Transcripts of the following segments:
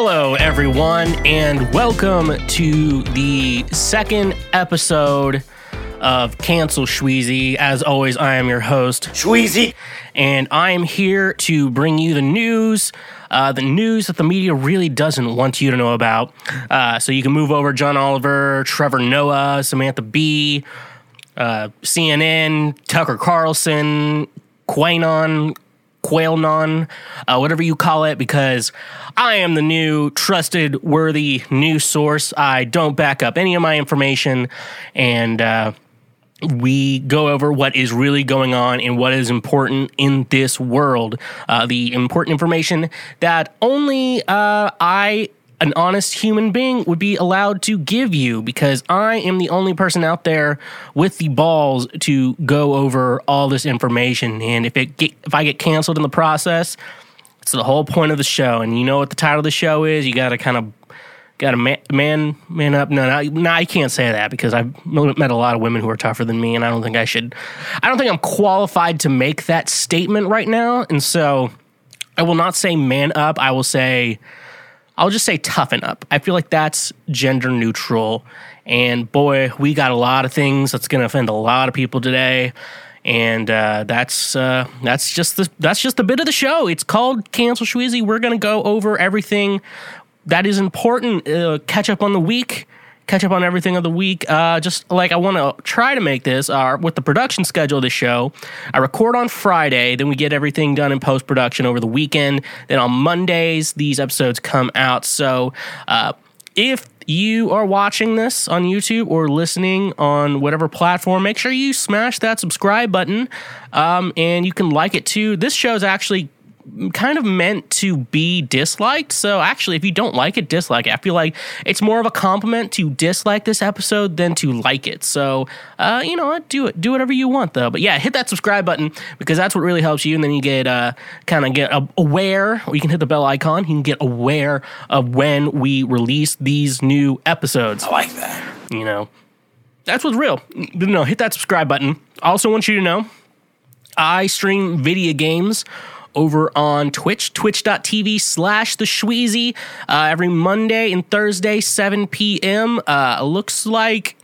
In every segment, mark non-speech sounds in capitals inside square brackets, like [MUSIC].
Hello, everyone, and welcome to the second episode of Cancel Schweezy. As always, I am your host, Schweezy. and I am here to bring you the news. Uh, the news that the media really doesn't want you to know about. Uh, so you can move over John Oliver, Trevor Noah, Samantha Bee, uh, CNN, Tucker Carlson, Quanon, Quailnon, uh, whatever you call it, because I am the new trusted, worthy news source. I don't back up any of my information, and uh, we go over what is really going on and what is important in this world. Uh, the important information that only uh, I, an honest human being, would be allowed to give you because I am the only person out there with the balls to go over all this information. And if it get, if I get canceled in the process, it's the whole point of the show. And you know what the title of the show is? You got to kind of got to man, man man up. No, no, no, I can't say that because I've met a lot of women who are tougher than me, and I don't think I should. I don't think I'm qualified to make that statement right now, and so I will not say man up. I will say I'll just say toughen up. I feel like that's gender neutral, and boy, we got a lot of things that's going to offend a lot of people today. And uh, that's uh, that's just the that's just a bit of the show. It's called Cancel Schweezy. We're gonna go over everything that is important. Uh, catch up on the week, catch up on everything of the week. Uh, just like I want to try to make this uh, with the production schedule of the show. I record on Friday, then we get everything done in post production over the weekend. Then on Mondays, these episodes come out. So uh, if you are watching this on YouTube or listening on whatever platform, make sure you smash that subscribe button um, and you can like it too. This show is actually kind of meant to be disliked. So actually, if you don't like it, dislike it. I feel like it's more of a compliment to dislike this episode than to like it. So uh, you know what, do it, do whatever you want though. But yeah, hit that subscribe button because that's what really helps you, and then you get uh, kind of get aware, or you can hit the bell icon. You can get aware of when we release these new episodes. I like that. You know, that's what's real. No, hit that subscribe button. I also want you to know, I stream video games over on Twitch, twitch.tv slash the Schweezy, uh, every Monday and Thursday, 7 p.m. Uh, looks like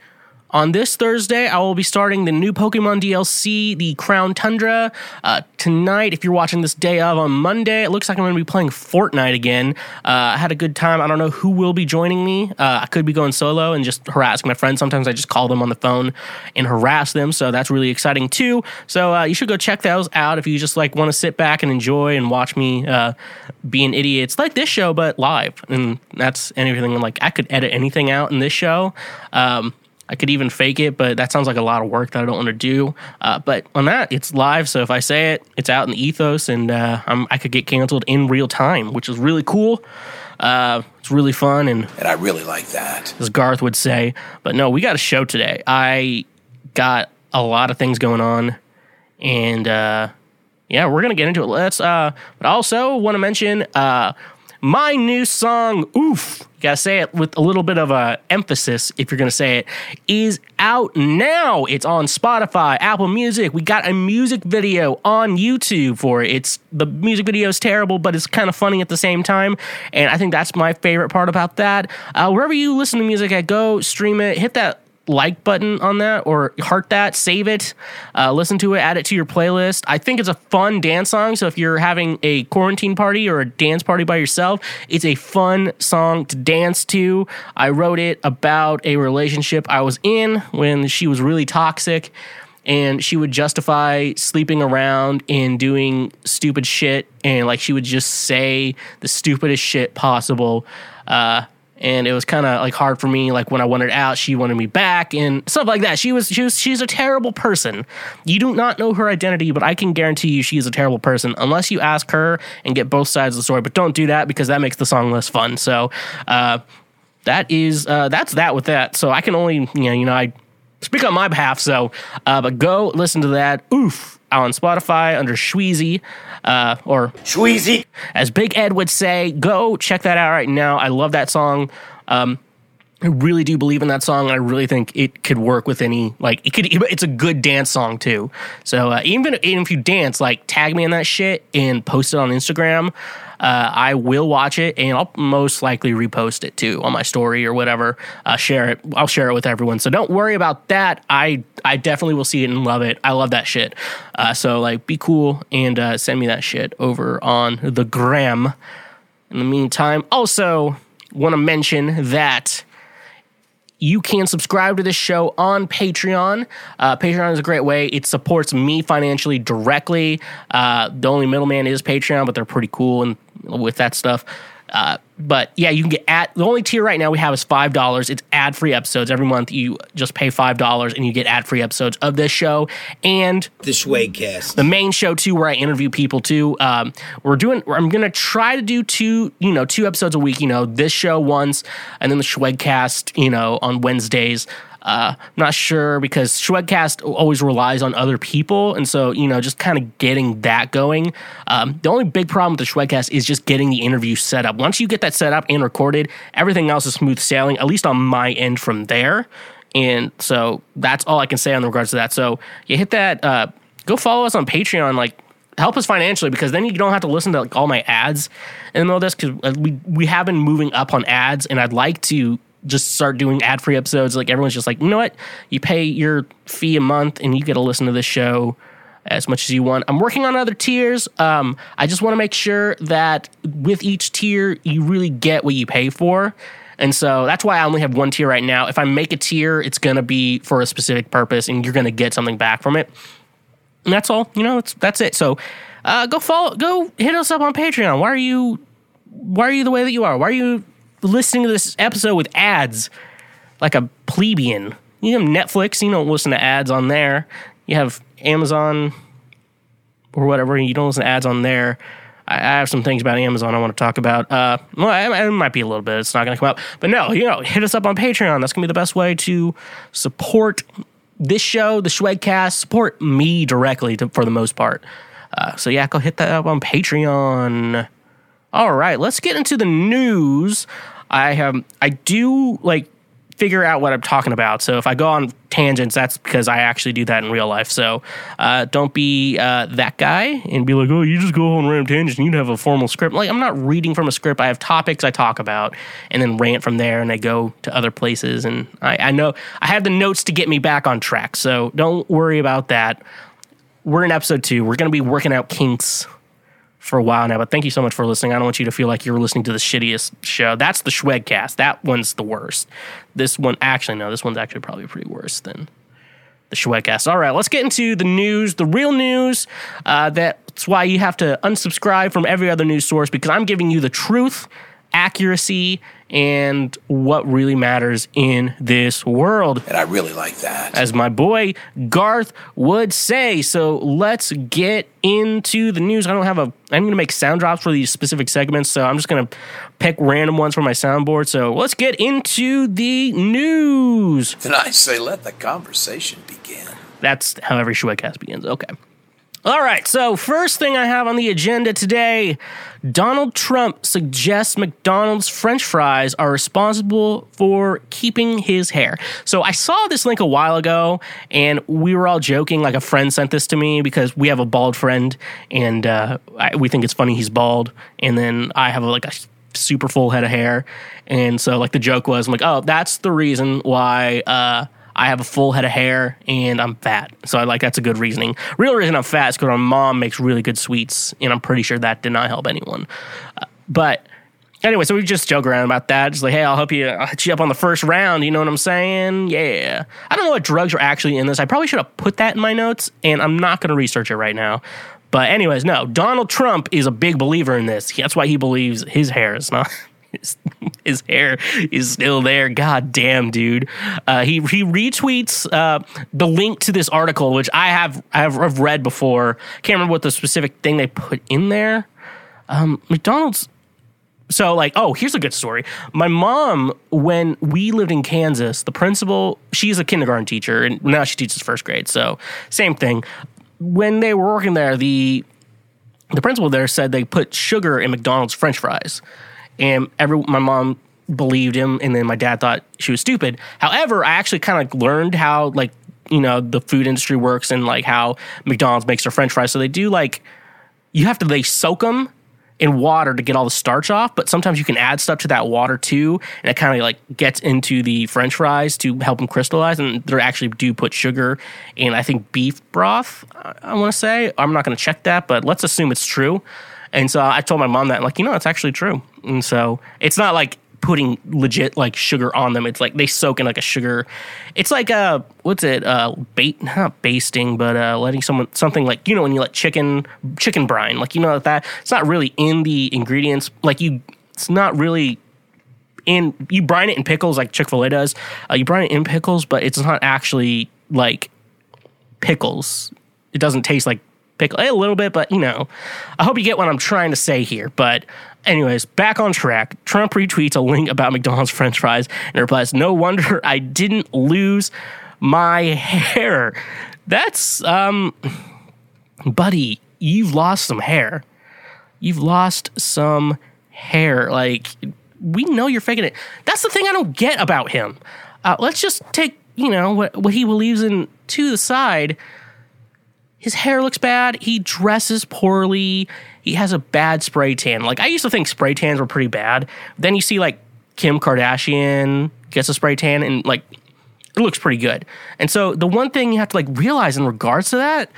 on this Thursday, I will be starting the new Pokemon DLC, the Crown Tundra. Uh, tonight, if you're watching this day of on Monday, it looks like I'm going to be playing Fortnite again. Uh, I had a good time. I don't know who will be joining me. Uh, I could be going solo and just harassing my friends. Sometimes I just call them on the phone and harass them. So that's really exciting too. So uh, you should go check those out if you just like want to sit back and enjoy and watch me uh, being idiots like this show, but live. And that's anything like I could edit anything out in this show. Um, I could even fake it, but that sounds like a lot of work that I don't want to do. Uh, but on that, it's live, so if I say it, it's out in the ethos, and uh, i could get canceled in real time, which is really cool. Uh, it's really fun, and and I really like that, as Garth would say. But no, we got a show today. I got a lot of things going on, and uh, yeah, we're gonna get into it. Let's. Uh, but I also want to mention uh, my new song, Oof, you gotta say it with a little bit of a emphasis if you're gonna say it, is out now. It's on Spotify, Apple Music. We got a music video on YouTube for it. It's the music video is terrible, but it's kind of funny at the same time. And I think that's my favorite part about that. Uh, wherever you listen to music at, go stream it, hit that like button on that or heart that, save it, uh, listen to it, add it to your playlist. I think it's a fun dance song. So if you're having a quarantine party or a dance party by yourself, it's a fun song to dance to. I wrote it about a relationship I was in when she was really toxic and she would justify sleeping around and doing stupid shit and like she would just say the stupidest shit possible uh, and it was kind of like hard for me like when i wanted out she wanted me back and stuff like that. She was she was she's a terrible person. You do not know her identity but i can guarantee you she is a terrible person unless you ask her and get both sides of the story. But don't do that because that makes the song less fun. So uh, that is uh, that's that with that. So i can only you know you know i speak on my behalf. So uh, but go listen to that. Oof on Spotify under Schweezy, uh, or Schweezy, as Big Ed would say. Go check that out right now. I love that song. Um, I really do believe in that song. I really think it could work with any like it could. It's a good dance song too. So uh, even even if you dance, like tag me in that shit and post it on Instagram. Uh, I will watch it and I'll most likely repost it too on my story or whatever. Uh, share it. I'll share it with everyone. So don't worry about that. I I definitely will see it and love it. I love that shit. Uh, so like, be cool and uh, send me that shit over on the gram. In the meantime, also want to mention that you can subscribe to this show on Patreon. Uh, Patreon is a great way. It supports me financially directly. Uh, the only middleman is Patreon, but they're pretty cool and with that stuff. Uh, but yeah, you can get at the only tier right now we have is five dollars. It's ad free episodes every month. You just pay five dollars and you get ad free episodes of this show and The Swagcast. the main show too, where I interview people too. Um, we're doing. I'm gonna try to do two, you know, two episodes a week. You know, this show once, and then the Schwegcast, you know, on Wednesdays. Uh, not sure because Schwegcast always relies on other people, and so you know, just kind of getting that going. Um, the only big problem with the Schwegcast is just getting the interview set up. Once you get that set up and recorded, everything else is smooth sailing. At least on my end from there. And so that's all I can say on regards to that. So you hit that. Uh, go follow us on Patreon. Like help us financially because then you don't have to listen to like all my ads and all this because we we have been moving up on ads and I'd like to just start doing ad free episodes. Like everyone's just like, you know what? You pay your fee a month and you get to listen to this show as much as you want. I'm working on other tiers. Um, I just want to make sure that with each tier, you really get what you pay for. And so that's why I only have one tier right now. If I make a tier, it's going to be for a specific purpose and you're going to get something back from it. And that's all. You know, that's it. So uh, go follow, go hit us up on Patreon. Why are you, why are you the way that you are? Why are you listening to this episode with ads like a plebeian? You have Netflix, you don't listen to ads on there. You have Amazon or whatever, you don't listen to ads on there. I have some things about Amazon I want to talk about. Uh, well, it might be a little bit. It's not going to come up, but no, you know, hit us up on Patreon. That's going to be the best way to support this show, the Schwegcast. Support me directly to, for the most part. Uh, so yeah, go hit that up on Patreon. All right, let's get into the news. I have, I do like figure out what I'm talking about. So if I go on tangents, that's because I actually do that in real life. So uh, don't be uh, that guy and be like, oh, you just go on random tangents and you have a formal script. Like I'm not reading from a script. I have topics I talk about and then rant from there and I go to other places. And I, I know I have the notes to get me back on track. So don't worry about that. We're in episode two. We're going to be working out kinks for a while now, but thank you so much for listening. I don't want you to feel like you're listening to the shittiest show. That's the Schwegcast. That one's the worst. This one, actually, no, this one's actually probably pretty worse than the Schwegcast. All right, let's get into the news, the real news. Uh, that's why you have to unsubscribe from every other news source because I'm giving you the truth, accuracy, and what really matters in this world And I really like that. as my boy Garth would say. So let's get into the news. I don't have a. I'm going to make sound drops for these specific segments, so I'm just going to pick random ones from my soundboard. So let's get into the news. Then I say let the conversation begin. That's how every Schwegcast begins. Okay. All right, so first thing I have on the agenda today Donald Trump suggests McDonald's french fries are responsible for keeping his hair. So I saw this link a while ago, and we were all joking. Like a friend sent this to me because we have a bald friend, and uh, I, we think it's funny he's bald. And then I have like a super full head of hair. And so, like, the joke was, I'm like, oh, that's the reason why. Uh, I have a full head of hair and I'm fat. So I like that's a good reasoning. Real reason I'm fat is because my mom makes really good sweets, and I'm pretty sure that did not help anyone. Uh, but anyway, so we just joke around about that. Just like, hey, I'll help you. I'll hit you up on the first round. You know what I'm saying? Yeah. I don't know what drugs are actually in this. I probably should have put that in my notes, and I'm not going to research it right now. But anyways, no. Donald Trump is a big believer in this. That's why he believes his hair is not. His, [LAUGHS] his hair is still there. God damn, dude. Uh, he he retweets uh, the link to this article, which I have I have I've read before. Can't remember what the specific thing they put in there. Um, McDonald's so like oh here's a good story my mom when we lived in kansas the principal she's a kindergarten teacher and now she teaches first grade so same thing when they were working there the the principal there said they put sugar in mcdonald's french fries and every my mom believed him and then my dad thought she was stupid however i actually kind of learned how like you know the food industry works and like how mcdonald's makes their french fries so they do like you have to they soak them in water to get all the starch off, but sometimes you can add stuff to that water too, and it kind of like gets into the French fries to help them crystallize. And they actually do put sugar in, I think, beef broth. I, I want to say I'm not going to check that, but let's assume it's true. And so I told my mom that, like, you know, it's actually true. And so it's not like putting legit like sugar on them. It's like they soak in like a sugar. It's like uh what's it uh bait not basting but uh letting someone something like you know when you let chicken chicken brine like you know that it's not really in the ingredients like you it's not really in you brine it in pickles like Chick Fil A does. Uh, you brine it in pickles, but it's not actually like pickles. It doesn't taste like pickle a little bit, but you know, I hope you get what I'm trying to say here. But anyways, back on track. Trump retweets a link about McDonald's French fries and replies, "No wonder I didn't lose my hair." That's um, buddy, you've lost some hair. You've lost some hair. Like we know you're faking it. That's the thing I don't get about him. Uh, let's just take you know what what he believes in to the side. His hair looks bad. He dresses poorly. He has a bad spray tan. Like I used to think spray tans were pretty bad. Then you see like Kim Kardashian gets a spray tan and like it looks pretty good. And so the one thing you have to like realize in regards to that,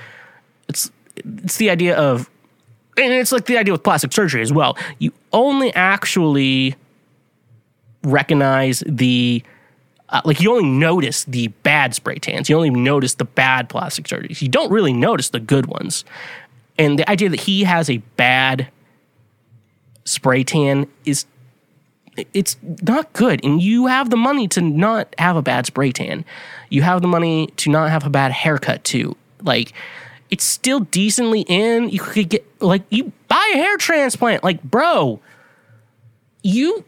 it's it's the idea of and it's like the idea with plastic surgery as well. You only actually recognize the uh, like you only notice the bad spray tans. You only notice the bad plastic surgeries. You don't really notice the good ones. And the idea that he has a bad spray tan is it's not good. And you have the money to not have a bad spray tan. You have the money to not have a bad haircut too. Like it's still decently in. You could get like you buy a hair transplant. Like, bro, you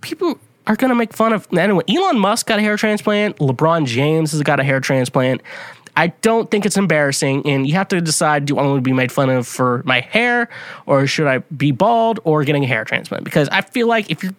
people are going to make fun of anyway. Elon Musk got a hair transplant. LeBron James has got a hair transplant. I don't think it's embarrassing, and you have to decide: do I want to be made fun of for my hair, or should I be bald, or getting a hair transplant? Because I feel like if you're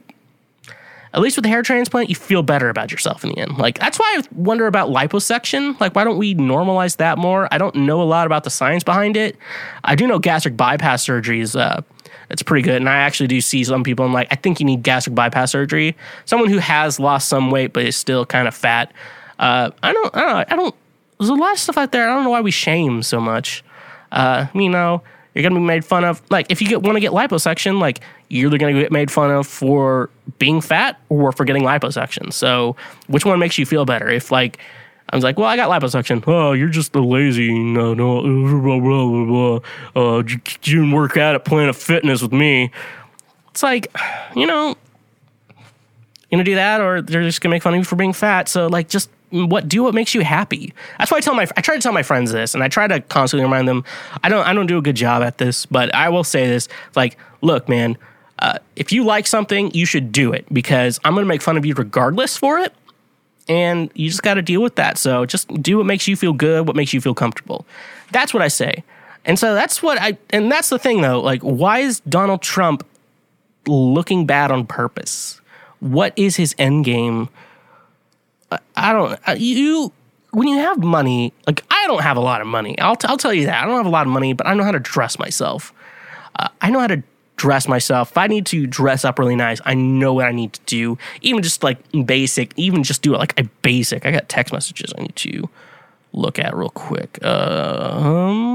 at least with the hair transplant, you feel better about yourself in the end. Like that's why I wonder about liposuction. Like, why don't we normalize that more? I don't know a lot about the science behind it. I do know gastric bypass surgery is uh, it's pretty good, and I actually do see some people. I'm like, I think you need gastric bypass surgery. Someone who has lost some weight but is still kind of fat. Uh, I don't, I don't, I don't. There's a lot of stuff out there. I don't know why we shame so much. Uh, you know, you're gonna be made fun of. Like, if you want to get liposuction, like you're either gonna get made fun of for being fat or for getting liposuction. So, which one makes you feel better? If like I was like, well, I got liposuction. Oh, you're just a lazy, no, no, blah, blah, blah, blah. Uh, you, you work out at Planet Fitness with me. It's like, you know, you gonna do that, or they're just gonna make fun of you for being fat. So, like, just what do what makes you happy. That's why I tell my I try to tell my friends this, and I try to constantly remind them. I don't I don't do a good job at this, but I will say this: like, look, man, uh, if you like something, you should do it because I'm gonna make fun of you regardless for it and you just got to deal with that. So just do what makes you feel good, what makes you feel comfortable. That's what I say. And so that's what I, and that's the thing though. Like, why is Donald Trump looking bad on purpose? What is his end game? I don't, you, when you have money, like, I don't have a lot of money. I'll, t- I'll tell you that. I don't have a lot of money, but I know how to dress myself. Uh, I know how to dress myself. If I need to dress up really nice, I know what I need to do. Even just like basic, even just do it like a basic. I got text messages I need to look at real quick. Um,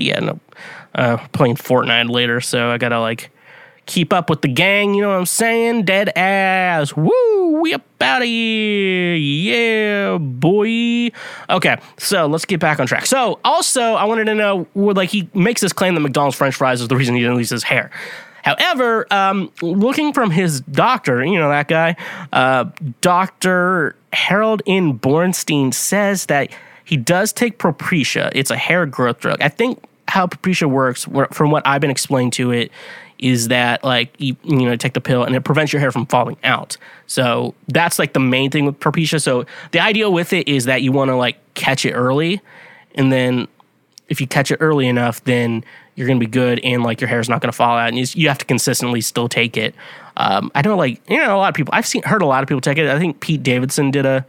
yeah, no. Uh, playing Fortnite later, so I gotta like keep up with the gang. You know what I'm saying? Dead ass. Woo! We up out of here. Yeah, boy. Okay, so let's get back on track. So, also, I wanted to know, like, he makes this claim that McDonald's French fries is the reason he didn't lose his hair. However, um, looking from his doctor, you know that guy, uh, Doctor Harold N. Bornstein says that he does take Propecia. It's a hair growth drug. I think how Propecia works, from what I've been explained to it, is that like you, you know take the pill and it prevents your hair from falling out. So that's like the main thing with Propecia. So the idea with it is that you want to like catch it early, and then if you catch it early enough, then you're gonna be good, and like your hair is not gonna fall out, and you, you have to consistently still take it. Um, I don't know, like you know, a lot of people. I've seen heard a lot of people take it. I think Pete Davidson did a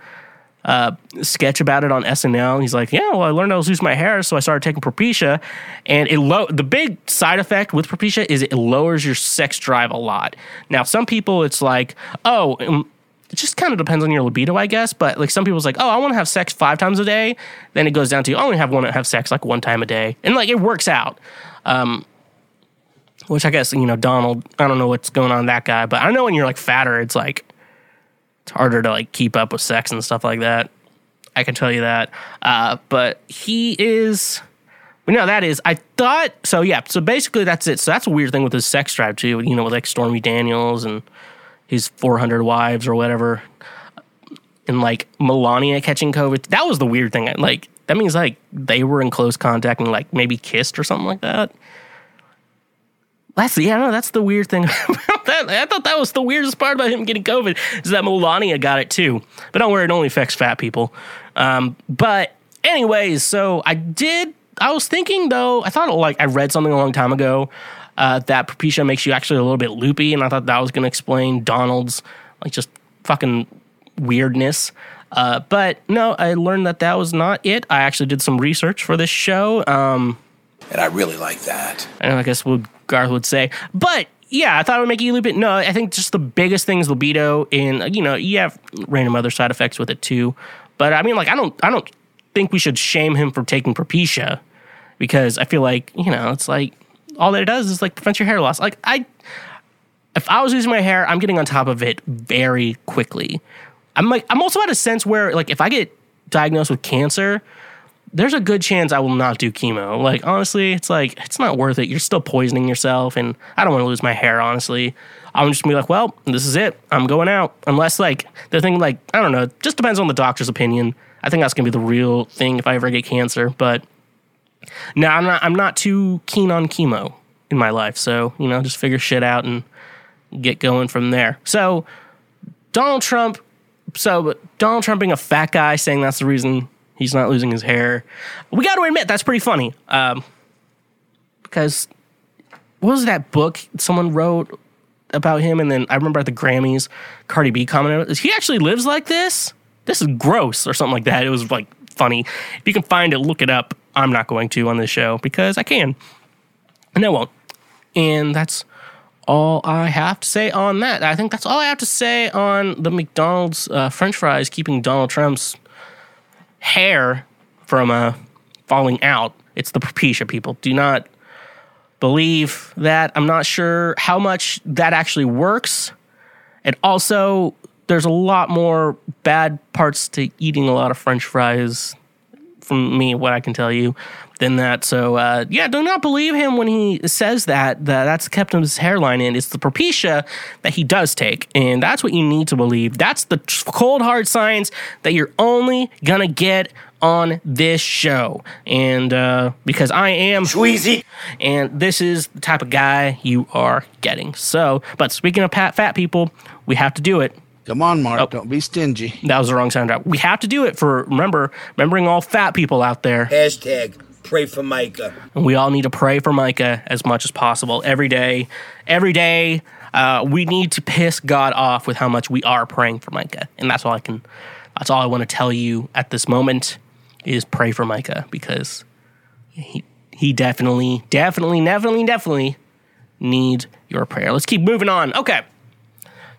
uh, sketch about it on SNL. He's like, "Yeah, well, I learned I was losing my hair, so I started taking Propecia, and it low. The big side effect with Propecia is it lowers your sex drive a lot. Now, some people, it's like, oh." Um, it just kind of depends on your libido, I guess. But like some people's like, oh, I want to have sex five times a day. Then it goes down to only have one have sex like one time a day, and like it works out. Um, which I guess you know Donald. I don't know what's going on with that guy, but I know when you're like fatter, it's like it's harder to like keep up with sex and stuff like that. I can tell you that. Uh, but he is. We know that is. I thought so. Yeah. So basically, that's it. So that's a weird thing with his sex drive too. You know, with like Stormy Daniels and his 400 wives or whatever, and like Melania catching COVID. That was the weird thing. Like that means like they were in close contact and like maybe kissed or something like that. That's yeah, no, that's the weird thing [LAUGHS] about that. I thought that was the weirdest part about him getting COVID is that Melania got it too. But don't worry, it only affects fat people. Um, but anyways, so I did. I was thinking though. I thought like I read something a long time ago uh, that Propecia makes you actually a little bit loopy, and I thought that was going to explain Donald's like just fucking weirdness. Uh, but no, I learned that that was not it. I actually did some research for this show. Um, and I really like that. And I guess what Garth would say. But yeah, I thought it would make you a little bit. No, I think just the biggest thing is libido, and you know, you have random other side effects with it too. But I mean, like, I don't, I don't think we should shame him for taking Propecia because I feel like you know, it's like all that it does is like prevents your hair loss. Like I, if I was losing my hair, I'm getting on top of it very quickly. I'm like, I'm also at a sense where like if I get diagnosed with cancer, there's a good chance I will not do chemo. Like honestly, it's like it's not worth it. You're still poisoning yourself, and I don't want to lose my hair. Honestly, I'm just gonna be like, well, this is it. I'm going out. Unless like the thing, like I don't know, just depends on the doctor's opinion. I think that's gonna be the real thing if I ever get cancer. But no, I'm not. I'm not too keen on chemo in my life. So you know, just figure shit out and get going from there. So Donald Trump. So Donald Trump being a fat guy, saying that's the reason He's not losing his hair. We got to admit that's pretty funny. Um, because what was that book someone wrote about him? And then I remember at the Grammys, Cardi B commented, "He actually lives like this. This is gross," or something like that. It was like funny. If you can find it, look it up. I'm not going to on this show because I can, and I won't. And that's all I have to say on that. I think that's all I have to say on the McDonald's uh, French fries keeping Donald Trump's hair from uh, falling out. It's the Propecia people. Do not believe that. I'm not sure how much that actually works. And also, there's a lot more bad parts to eating a lot of French fries from me, what I can tell you, than that. So, uh, yeah, do not believe him when he says that, that that's kept his hairline in. It's the Propecia that he does take. And that's what you need to believe. That's the cold, hard science that you're only going to get on this show. And uh, because I am Sweezy. And this is the type of guy you are getting. So, but speaking of fat, fat people, we have to do it. Come on, Mark. Oh, Don't be stingy. That was the wrong sound drop. We have to do it for remember remembering all fat people out there. Hashtag pray for Micah. We all need to pray for Micah as much as possible every day. Every day, uh, we need to piss God off with how much we are praying for Micah, and that's all I can. That's all I want to tell you at this moment is pray for Micah because he he definitely, definitely, definitely, definitely needs your prayer. Let's keep moving on. Okay.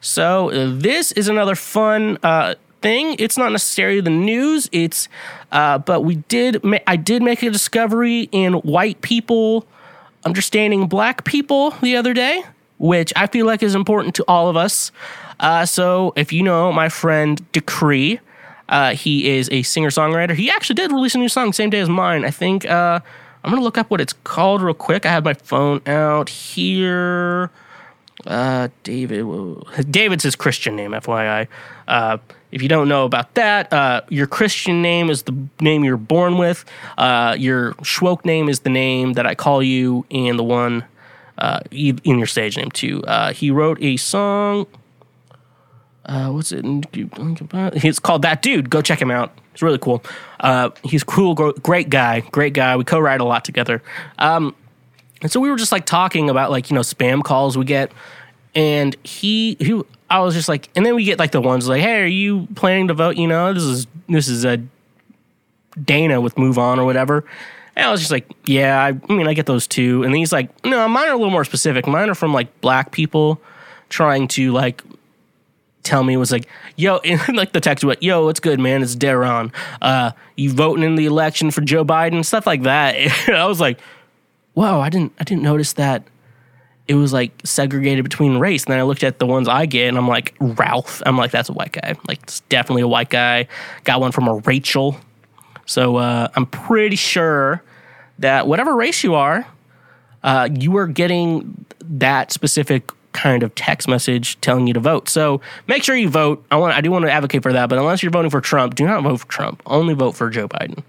So uh, this is another fun uh, thing. It's not necessarily the news. It's uh, but we did. Ma- I did make a discovery in white people understanding black people the other day, which I feel like is important to all of us. Uh, so if you know my friend Decree, uh, he is a singer songwriter. He actually did release a new song same day as mine. I think uh, I'm gonna look up what it's called real quick. I have my phone out here. Uh, David. David's his Christian name, FYI. Uh, if you don't know about that, uh, your Christian name is the name you're born with. Uh, your Schwoke name is the name that I call you, and the one uh, in your stage name too. Uh, he wrote a song. Uh, what's it? It's called That Dude. Go check him out. It's really cool. Uh, he's cool, great guy, great guy. We co-write a lot together. Um, and so we were just like talking about like you know spam calls we get, and he he I was just like, and then we get like the ones like, hey, are you planning to vote? You know, this is this is a Dana with Move On or whatever. And I was just like, yeah, I, I mean, I get those too. And he's like, no, mine are a little more specific. Mine are from like black people trying to like tell me was like, yo, [LAUGHS] and like the text went, yo, what's good, man? It's Daron. Uh, you voting in the election for Joe Biden, stuff like that. [LAUGHS] And I was like, whoa, I didn't, I didn't notice that it was like segregated between race. And then I looked at the ones I get, and I'm like, Ralph. I'm like, that's a white guy. Like, it's definitely a white guy. Got one from a Rachel. So uh, I'm pretty sure that whatever race you are, uh, you are getting that specific kind of text message telling you to vote. So make sure you vote. I want I do want to advocate for that, but unless you're voting for Trump, do not vote for Trump. Only vote for Joe Biden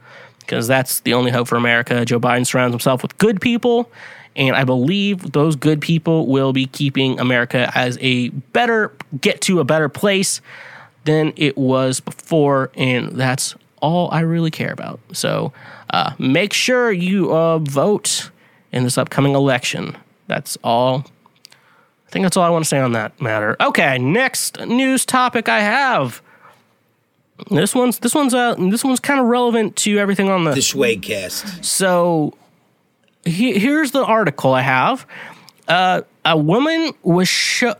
because that's the only hope for America. Joe Biden surrounds himself with good people, and I believe those good people will be keeping America as a better get to a better place than it was before, and that's all I really care about. So uh, make sure you uh, vote in this upcoming election. That's all. I think that's all I want to say on that matter. Okay, next news topic I have. This one's this one's uh this one's kind of relevant to everything on the The Swagcast. so he, here's the article I have. Uh, a woman was show.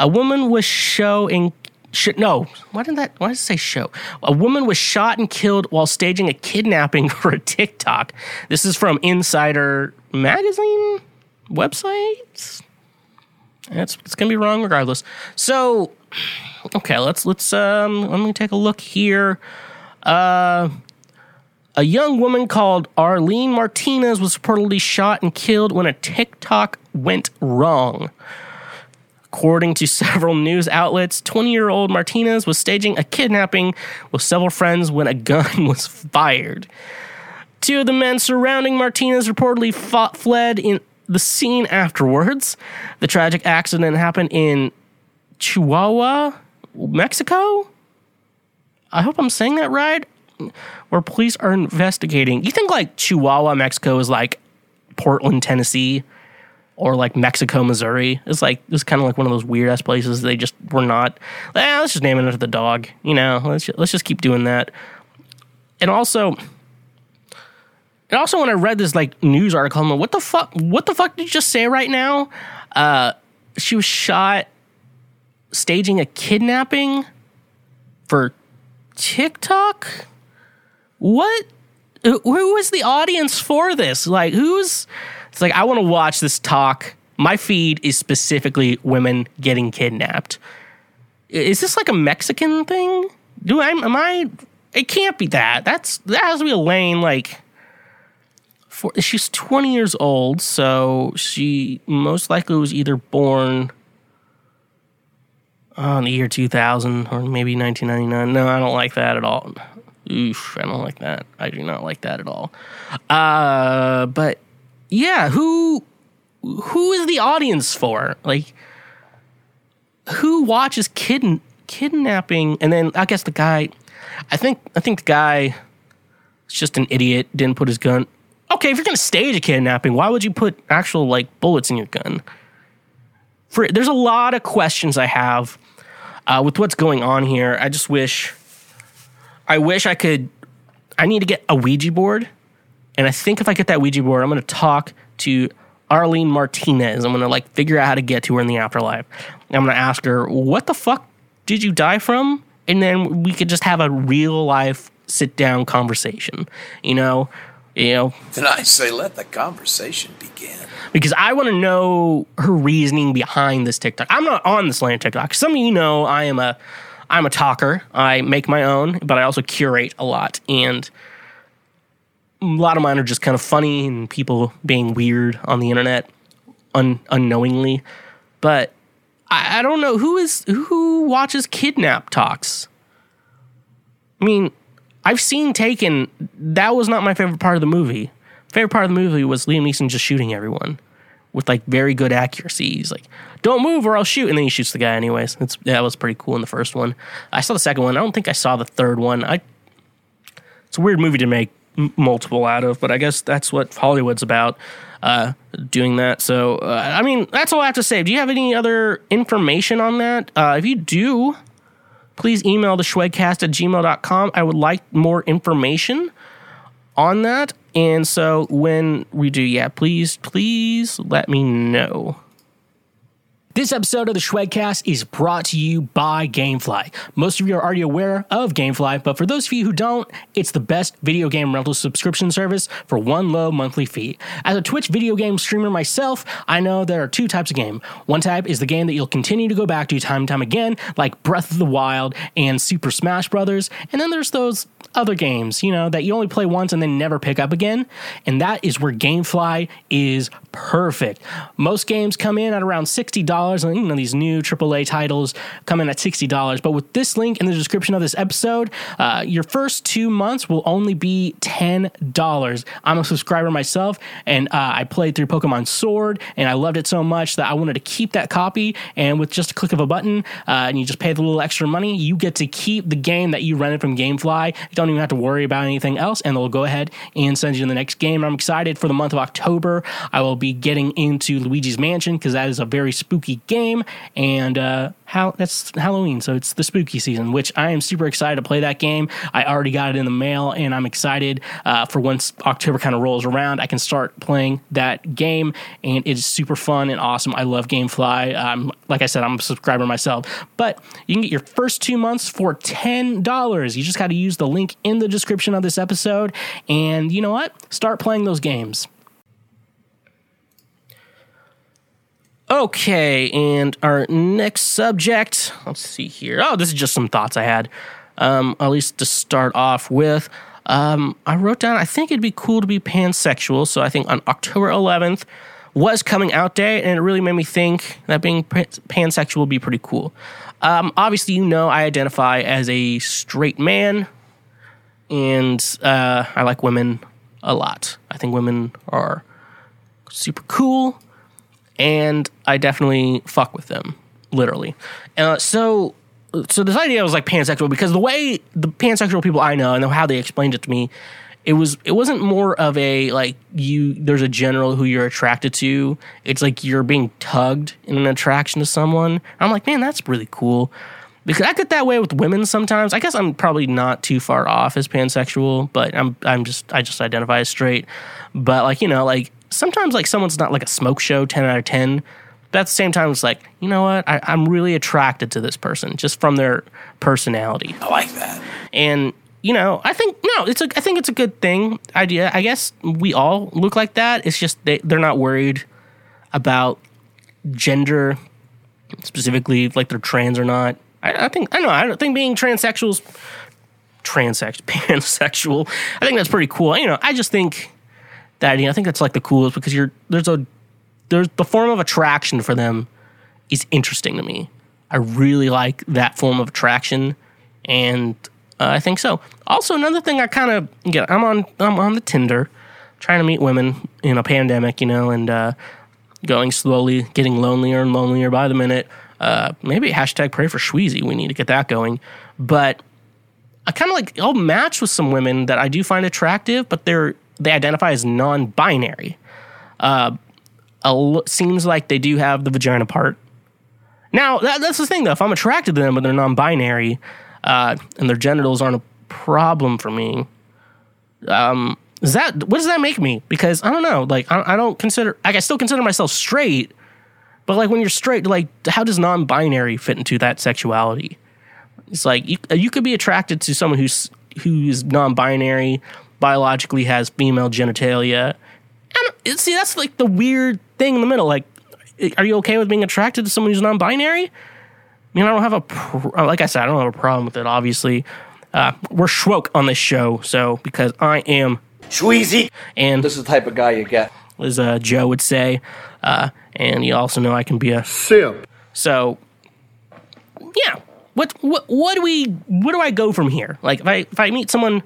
A woman was showing. Sh- no, why didn't that? Why did it say show? A woman was shot and killed while staging a kidnapping [LAUGHS] for a TikTok. This is from Insider Magazine website. It's it's gonna be wrong regardless. So, okay, let's let's um let me take a look here. Uh, a young woman called Arlene Martinez was reportedly shot and killed when a TikTok went wrong. According to [LAUGHS] several news outlets, 20 year old Martinez was staging a kidnapping with several friends when a gun [LAUGHS] was fired. Two of the men surrounding Martinez reportedly fought, fled in the scene afterwards. The tragic accident happened in Chihuahua, Mexico. I hope I'm saying that right. Where police are investigating. You think like Chihuahua, Mexico is like Portland, Tennessee, or like Mexico, Missouri? It's like it's kind of like one of those weird ass places. They just were not. Eh, let's just name it after the dog. You know, let's just, let's just keep doing that. And also, and also when I read this like news article, I'm like, what the fuck? What the fuck did you just say right now? Uh, she was shot staging a kidnapping for TikTok. What? Who is the audience for this? Like, who's? It's like I want to watch this talk. My feed is specifically women getting kidnapped. Is this like a Mexican thing? Do I? Am I? It can't be that. That's that has to be a lane like for, she's 20 years old, so she most likely was either born uh, in the year 2000 or maybe 1999. No, I don't like that at all. Oof, I don't like that. I do not like that at all. Uh, but yeah, who who is the audience for? Like, who watches kid kidnapping? And then I guess the guy, I think I think the guy is just an idiot. Didn't put his gun okay, if you're gonna stage a kidnapping, why would you put actual like bullets in your gun? For there's a lot of questions I have uh, with what's going on here. I just wish, I wish I could. I need to get a Ouija board, and I think if I get that Ouija board, I'm gonna talk to Arlene Martinez. I'm gonna like figure out how to get to her in the afterlife. I'm gonna ask her, what the fuck did you die from? And then we could just have a real life sit down conversation. You know, you know, Then I say, let the conversation begin. because I want to know her reasoning behind this TikTok. I'm not on this land TikTok. Some of you know I am a I'm a talker. I make my own, but I also curate a lot, and a lot of mine are just kind of funny and people being weird on the internet, un, unknowingly. But I, I don't know who is who watches kidnap talks. I mean, I've seen Taken. That was not my favorite part of the movie. Favorite part of the movie was Liam Neeson just shooting everyone with like very good accuracy. He's like, "Don't move or I'll shoot," and then he shoots the guy anyways. It's that was pretty cool in the first one. I saw the second one. I don't think I saw the third one. I it's a weird movie to make m- multiple out of, but I guess that's what Hollywood's about. Uh, doing that. So, uh, I mean, that's all I have to say. Do you have any other information on that? Uh, if you do, please email the schwegcast at gmail.com. I would like more information on that. And so when we do, yeah, please, please let me know. This episode of the Schwegcast is brought to you by Gamefly. Most of you are already aware of Gamefly, but for those of you who don't, it's the best video game rental subscription service for one low monthly fee. As a Twitch video game streamer myself, I know there are two types of game. One type is the game that you'll continue to go back to time and time again, like Breath of the Wild and Super Smash Brothers, and then there's those other games, you know, that you only play once and then never pick up again. And that is where Gamefly is perfect. Most games come in at around $60, and you know, these new AAA titles come in at $60. But with this link in the description of this episode, uh, your first two months will only be $10. I'm a subscriber myself, and uh, I played through Pokemon Sword, and I loved it so much that I wanted to keep that copy. And with just a click of a button, uh, and you just pay the little extra money, you get to keep the game that you rented from Gamefly. You don't even have to worry about anything else, and they'll go ahead and send you the next game. I'm excited for the month of October. I will be getting into Luigi's Mansion because that is a very spooky game, and uh, how that's Halloween, so it's the spooky season, which I am super excited to play that game. I already got it in the mail, and I'm excited uh, for once October kind of rolls around, I can start playing that game, and it is super fun and awesome. I love GameFly. Um, like I said, I'm a subscriber myself, but you can get your first two months for ten dollars. You just got to use the link in the description of this episode, and you know what? Start playing those games. Okay, and our next subject, let's see here. Oh, this is just some thoughts I had, um, at least to start off with. Um, I wrote down, I think it'd be cool to be pansexual. So I think on October 11th was coming out day, and it really made me think that being pansexual would be pretty cool. Um, obviously, you know, I identify as a straight man, and uh, I like women a lot. I think women are super cool and I definitely fuck with them, literally. Uh, so, so this idea was like pansexual because the way the pansexual people I know and how they explained it to me, it was it wasn't more of a like you there's a general who you're attracted to. It's like you're being tugged in an attraction to someone. I'm like, man, that's really cool. Because I get that way with women sometimes. I guess I'm probably not too far off as pansexual, but I'm I'm just I just identify as straight. But like you know, like sometimes like someone's not like a smoke show 10 out of 10 but at the same time it's like you know what? I, i'm really attracted to this person just from their personality. I like that. and you know i think no it's a i think it's a good thing idea. I guess we all look like that. It's just they, they're not worried about gender specifically like they're trans or not. I, I think i don't know i don't think being transsexuals transex [LAUGHS] pansexual i think that's pretty cool. You know i just think that you know, I think that's like the coolest because you're there's a there's the form of attraction for them is interesting to me. I really like that form of attraction, and uh, I think so. Also, another thing I kind of get I'm on I'm on the Tinder, trying to meet women in a pandemic, you know, and uh, going slowly, getting lonelier and lonelier by the minute. Uh, maybe hashtag pray for Schweezy. We need to get that going, but. I kind of like I'll match with some women that I do find attractive, but they're they identify as non-binary. Uh, seems like they do have the vagina part. Now that, that's the thing though. If I'm attracted to them, but they're non-binary, uh, and their genitals aren't a problem for me, um, is that what does that make me? Because I don't know. Like I, I don't consider. Like I still consider myself straight, but like when you're straight, like how does non-binary fit into that sexuality? It's like you, you could be attracted to someone who's who's non-binary biologically has female genitalia. And see, that's like the weird thing in the middle. Like, are you okay with being attracted to someone who's non-binary? I mean, I don't have a pro- like I said, I don't have a problem with it. Obviously, uh, we're schwoke on this show, so because I am Schweezy, and this is the type of guy you get, as uh, Joe would say, uh, and you also know I can be a simp. So, yeah, what what what do we what do I go from here? Like if I if I meet someone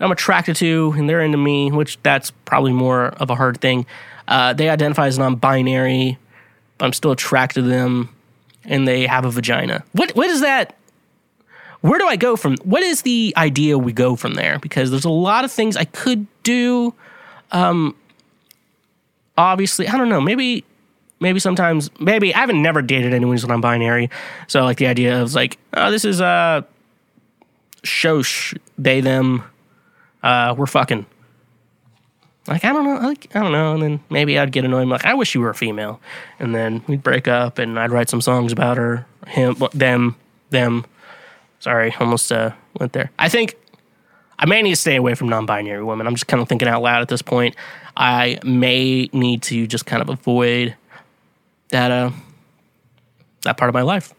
I'm attracted to and they're into me, which that's probably more of a hard thing. Uh, they identify as non-binary, but I'm still attracted to them, and they have a vagina. What what is that? where do I go from? What is the idea we go from there? Because there's a lot of things I could do. Um, obviously, I don't know. Maybe, maybe sometimes, maybe I haven't never dated anyone who's non-binary. So like the idea of like, oh, this is a uh, shosh, they them, uh, we're fucking. Like I don't know, like I don't know, and then maybe I'd get annoyed. Like I wish you were a female, and then we'd break up, and I'd write some songs about her, him, them, them. Sorry, almost uh, went there. I think I may need to stay away from non-binary women. I'm just kind of thinking out loud at this point. I may need to just kind of avoid that uh that part of my life.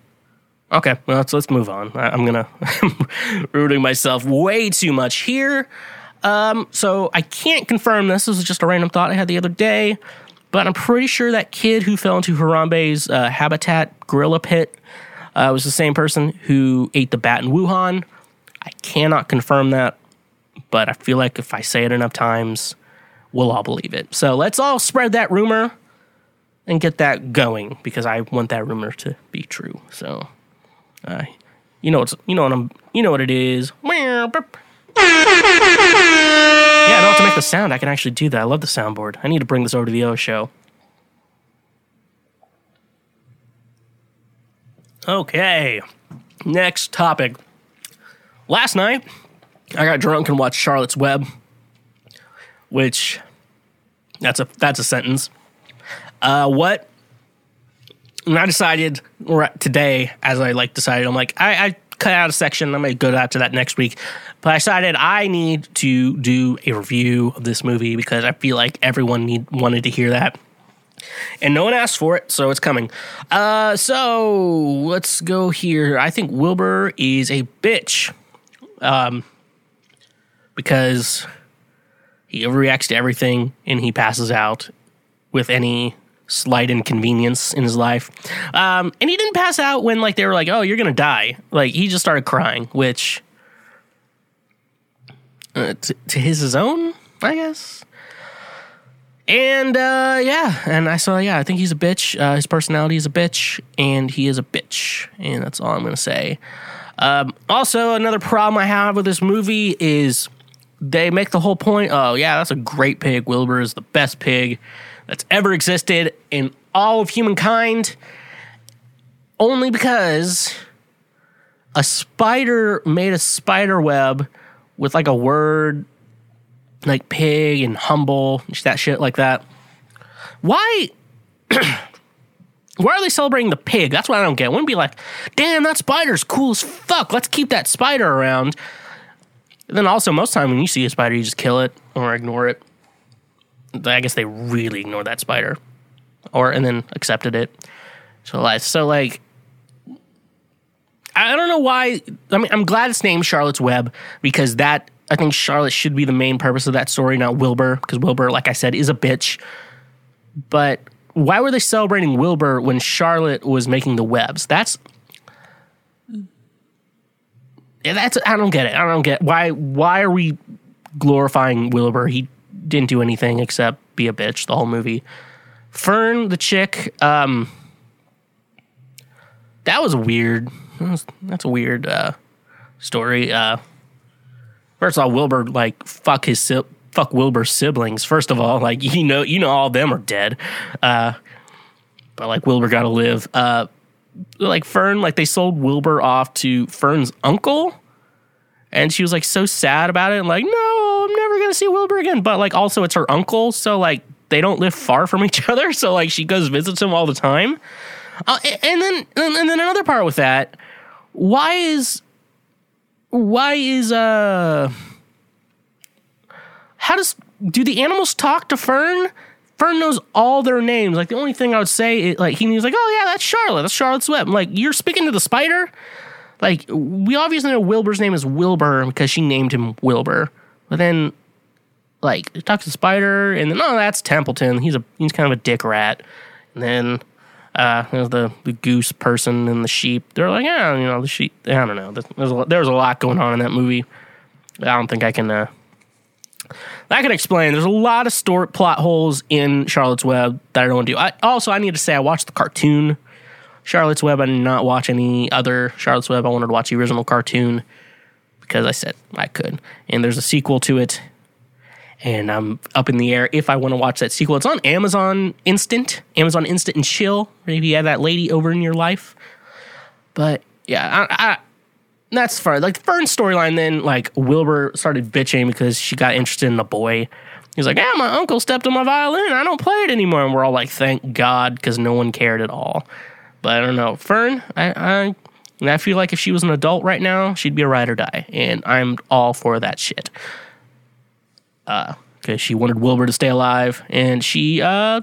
Okay, well let's let's move on. I, I'm gonna [LAUGHS] rooting myself way too much here. Um, so I can't confirm this. This was just a random thought I had the other day, but I'm pretty sure that kid who fell into Harambe's uh, habitat gorilla pit uh, was the same person who ate the bat in Wuhan. I cannot confirm that, but I feel like if I say it enough times, we'll all believe it. So let's all spread that rumor and get that going because I want that rumor to be true. So, uh, you know, you know what I'm, you know what it is. Yeah, I don't have to make the sound. I can actually do that. I love the soundboard. I need to bring this over to the O show. Okay, next topic. Last night, I got drunk and watched Charlotte's Web, which that's a that's a sentence. Uh, what? And I decided today, as I like decided, I'm like I, I cut out a section. I'm gonna go out to that next week. But I decided I need to do a review of this movie because I feel like everyone need wanted to hear that. And no one asked for it, so it's coming. Uh, so let's go here. I think Wilbur is a bitch. Um, because he overreacts to everything and he passes out with any slight inconvenience in his life. Um, and he didn't pass out when like they were like, "Oh, you're gonna die." Like he just started crying, which uh, to, to his his own, I guess. And uh, yeah, and I saw yeah, I think he's a bitch. Uh, his personality is a bitch, and he is a bitch, and that's all I'm gonna say. Um, also, another problem I have with this movie is they make the whole point. Oh yeah, that's a great pig. Wilbur is the best pig that's ever existed in all of humankind only because a spider made a spider web with like a word like pig and humble that shit like that why [CLEARS THROAT] why are they celebrating the pig that's what i don't get wouldn't be like damn that spider's cool as fuck let's keep that spider around then also most time when you see a spider you just kill it or ignore it I guess they really ignored that spider, or and then accepted it. So like, so like, I don't know why. I mean, I'm glad it's named Charlotte's Web because that I think Charlotte should be the main purpose of that story, not Wilbur, because Wilbur, like I said, is a bitch. But why were they celebrating Wilbur when Charlotte was making the webs? That's that's I don't get it. I don't get why why are we glorifying Wilbur? He didn't do anything except be a bitch the whole movie. Fern, the chick, um, that was weird. That was, that's a weird uh, story. Uh, first of all, Wilbur like fuck his si- fuck Wilbur's siblings. First of all, like you know you know all of them are dead. Uh, but like Wilbur got to live. Like Fern, like they sold Wilbur off to Fern's uncle, and she was like so sad about it. And like, no, I'm never gonna see Wilbur again. But like, also, it's her uncle, so like, they don't live far from each [LAUGHS] other. So like, she goes visits him all the time. Uh, and then, and then another part with that, why is, why is uh, how does do the animals talk to Fern? Fern knows all their names. Like the only thing I would say, is, like he's like, "Oh yeah, that's Charlotte. That's Charlotte's Web." I'm like you're speaking to the spider. Like we obviously know Wilbur's name is Wilbur because she named him Wilbur. But then, like, he talks to the Spider, and then, oh, that's Templeton. He's a he's kind of a dick rat. And then uh, there's the, the goose person and the sheep. They're like, yeah, you know, the sheep. I don't know. There's a, there was a lot going on in that movie. I don't think I can. Uh, I can explain. There's a lot of story plot holes in Charlotte's Web that I don't want to do. I, also, I need to say I watched the cartoon Charlotte's Web. I did not watch any other Charlotte's Web. I wanted to watch the original cartoon because I said I could. And there's a sequel to it, and I'm up in the air if I want to watch that sequel. It's on Amazon Instant, Amazon Instant and Chill. Maybe you have that lady over in your life. But yeah, I that's far. Like the Fern's storyline, then like Wilbur started bitching because she got interested in a boy. He's like, "Yeah, my uncle stepped on my violin. I don't play it anymore." And we're all like, "Thank God," because no one cared at all. But I don't know, Fern. I, I I feel like if she was an adult right now, she'd be a ride or die, and I'm all for that shit. Uh, because she wanted Wilbur to stay alive, and she uh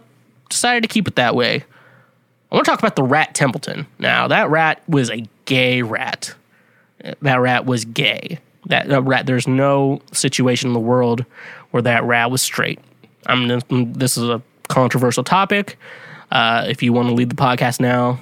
decided to keep it that way. I want to talk about the rat Templeton. Now, that rat was a gay rat. That rat was gay. That, that rat. There's no situation in the world where that rat was straight. I'm. This is a controversial topic. Uh, if you want to lead the podcast now,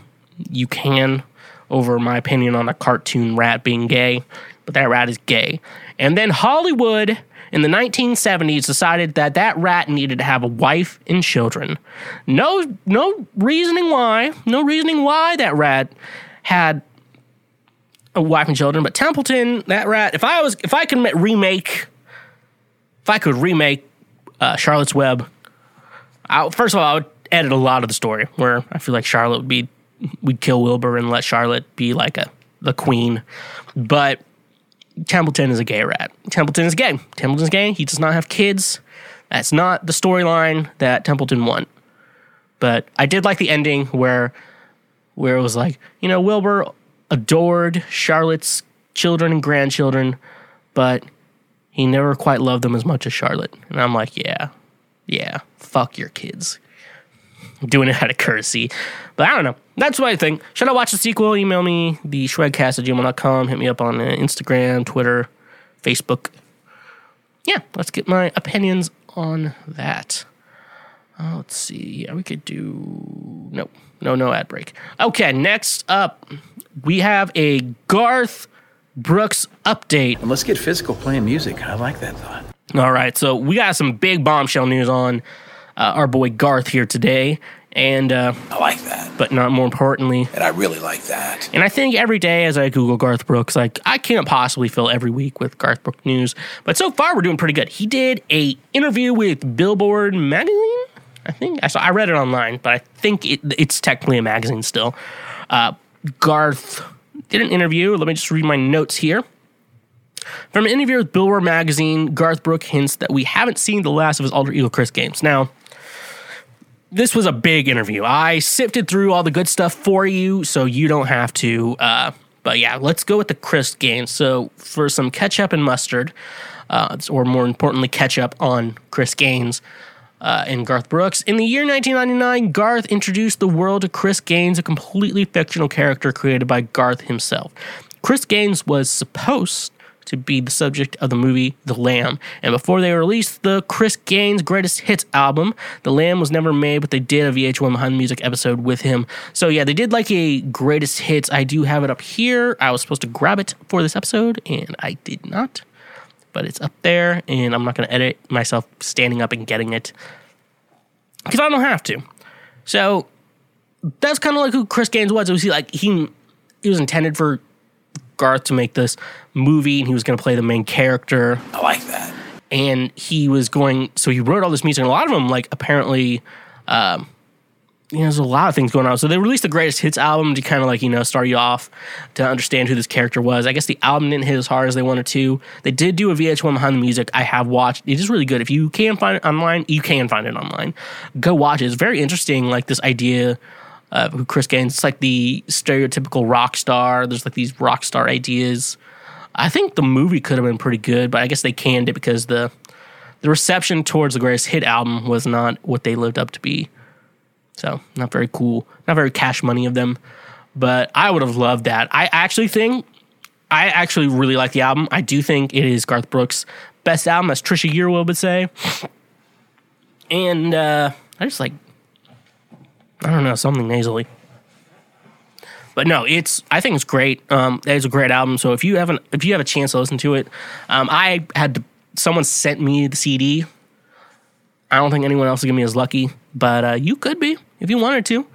you can. Over my opinion on a cartoon rat being gay, but that rat is gay. And then Hollywood in the 1970s decided that that rat needed to have a wife and children. No, no reasoning why. No reasoning why that rat had wife and children. But Templeton, that rat. If I was, if I could remake, if I could remake uh, Charlotte's Web, I, first of all, I would edit a lot of the story where I feel like Charlotte would be, we'd kill Wilbur and let Charlotte be like a the queen. But Templeton is a gay rat. Templeton is gay. Templeton's gay. He does not have kids. That's not the storyline that Templeton won. But I did like the ending where where it was like, you know, Wilbur adored Charlotte's children and grandchildren, but he never quite loved them as much as Charlotte. And I'm like, yeah, yeah, fuck your kids. Doing it out of courtesy. But I don't know. That's what I think. Should I watch the sequel? Email me, the shredcast at gmail.com. Hit me up on uh, Instagram, Twitter, Facebook. Yeah, let's get my opinions on that. Uh, let's see. Yeah, we could do. No, no, no ad break. Okay, next up, we have a Garth Brooks update. And let's get physical playing music. I like that thought. All right, so we got some big bombshell news on uh, our boy Garth here today, and uh, I like that. but not more importantly, And I really like that. and I think every day as I Google Garth Brooks, like I can't possibly fill every week with Garth Brooks news, but so far we're doing pretty good. He did a interview with Billboard magazine. I think I saw. I read it online, but I think it, it's technically a magazine still. Uh, Garth did an interview. Let me just read my notes here. From an interview with Billboard magazine, Garth Brooks hints that we haven't seen the last of his alter ego Chris Gaines. Now, this was a big interview. I sifted through all the good stuff for you, so you don't have to. Uh, but yeah, let's go with the Chris Gaines. So for some ketchup and mustard, uh, or more importantly, ketchup on Chris Gaines uh, and Garth Brooks. In the year 1999, Garth introduced the world to Chris Gaines, a completely fictional character created by Garth himself. Chris Gaines was supposed to be the subject of the movie The Lamb. And before they released the Chris Gaines Greatest Hits album, The Lamb was never made, but they did a VH1 Behind the Music episode with him. So yeah, they did like a Greatest Hits. I do have it up here. I was supposed to grab it for this episode, and I did not. But it's up there, and I'm not going to edit myself standing up and getting it because I don't have to. So that's kind of like who Chris Gaines was. It was he like he he was intended for Garth to make this movie, and he was going to play the main character I like that. and he was going so he wrote all this music and a lot of them like apparently um you know, there's a lot of things going on. So they released the greatest hits album to kind of like, you know, start you off to understand who this character was. I guess the album didn't hit as hard as they wanted to. They did do a VH1 behind the music. I have watched. It is really good. If you can find it online, you can find it online. Go watch it. It's very interesting, like this idea of who Chris Gaines. It's like the stereotypical rock star. There's like these rock star ideas. I think the movie could have been pretty good, but I guess they canned it because the the reception towards the greatest hit album was not what they lived up to be. So not very cool, not very cash money of them. But I would have loved that. I actually think I actually really like the album. I do think it is Garth Brooks' best album, as Trisha Yearwood would say. And uh, I just like I don't know something nasally. But no, it's I think it's great. Um, it's a great album. So if you haven't, if you have a chance to listen to it, um, I had to, someone sent me the CD. I don't think anyone else is gonna be as lucky, but uh, you could be if you wanted to.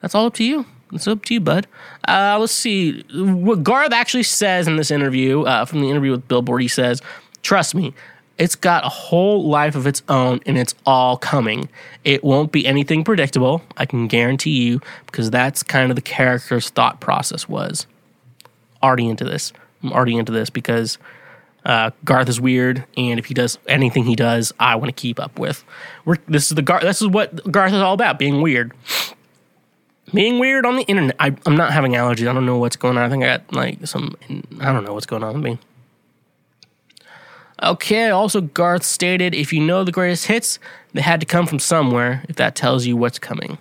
That's all up to you. It's up to you, bud. Uh, let's see. What Garth actually says in this interview, uh, from the interview with Billboard, he says, Trust me, it's got a whole life of its own and it's all coming. It won't be anything predictable, I can guarantee you, because that's kind of the character's thought process was. Already into this. I'm already into this because uh, Garth is weird, and if he does anything he does, I want to keep up with. We're, this is the Garth. This is what Garth is all about: being weird, being weird on the internet. I, I'm not having allergies. I don't know what's going on. I think I got like some. I don't know what's going on with me. Okay. Also, Garth stated, "If you know the greatest hits, they had to come from somewhere. If that tells you what's coming."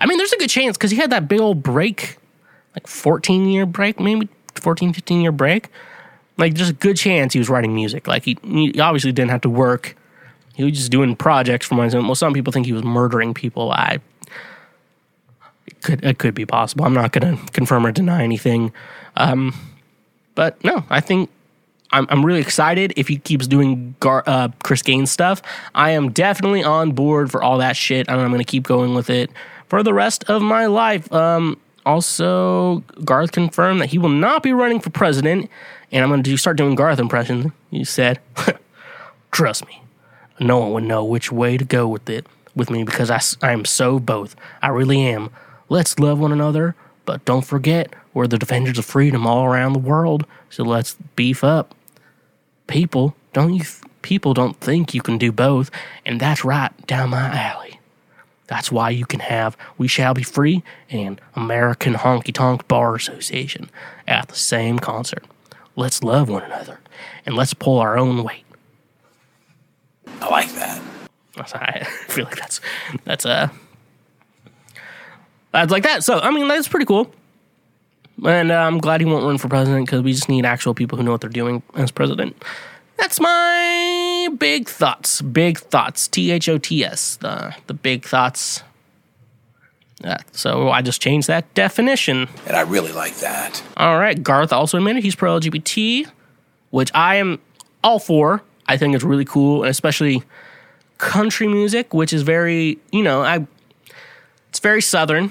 I mean, there's a good chance because he had that big old break, like 14 year break, maybe 14, 15 year break like there's a good chance he was writing music. Like he, he obviously didn't have to work. He was just doing projects for myself. Well, some people think he was murdering people. I it could it could be possible. I'm not going to confirm or deny anything. Um, but no, I think I'm, I'm really excited if he keeps doing Gar, uh, Chris Gaines stuff. I am definitely on board for all that shit, and I'm going to keep going with it for the rest of my life. Um, also, Garth confirmed that he will not be running for president and I'm going to start doing Garth impressions. You said, [LAUGHS] Trust me, no one would know which way to go with it with me because I, I am so both. I really am. Let's love one another, but don't forget we're the defenders of freedom all around the world. So let's beef up. People, don't you? People don't think you can do both, and that's right down my alley. That's why you can have We Shall Be Free and American Honky Tonk Bar Association at the same concert. Let's love one another and let's pull our own weight. I like that. [LAUGHS] I feel like that's that's uh that's like that. So I mean that's pretty cool. And uh, I'm glad he won't run for president because we just need actual people who know what they're doing as president. That's my big thoughts. Big thoughts. T H O T S. The the big thoughts. Yeah, so I just changed that definition. And I really like that. All right. Garth also admitted he's pro LGBT, which I am all for. I think it's really cool, and especially country music, which is very, you know, I it's very southern.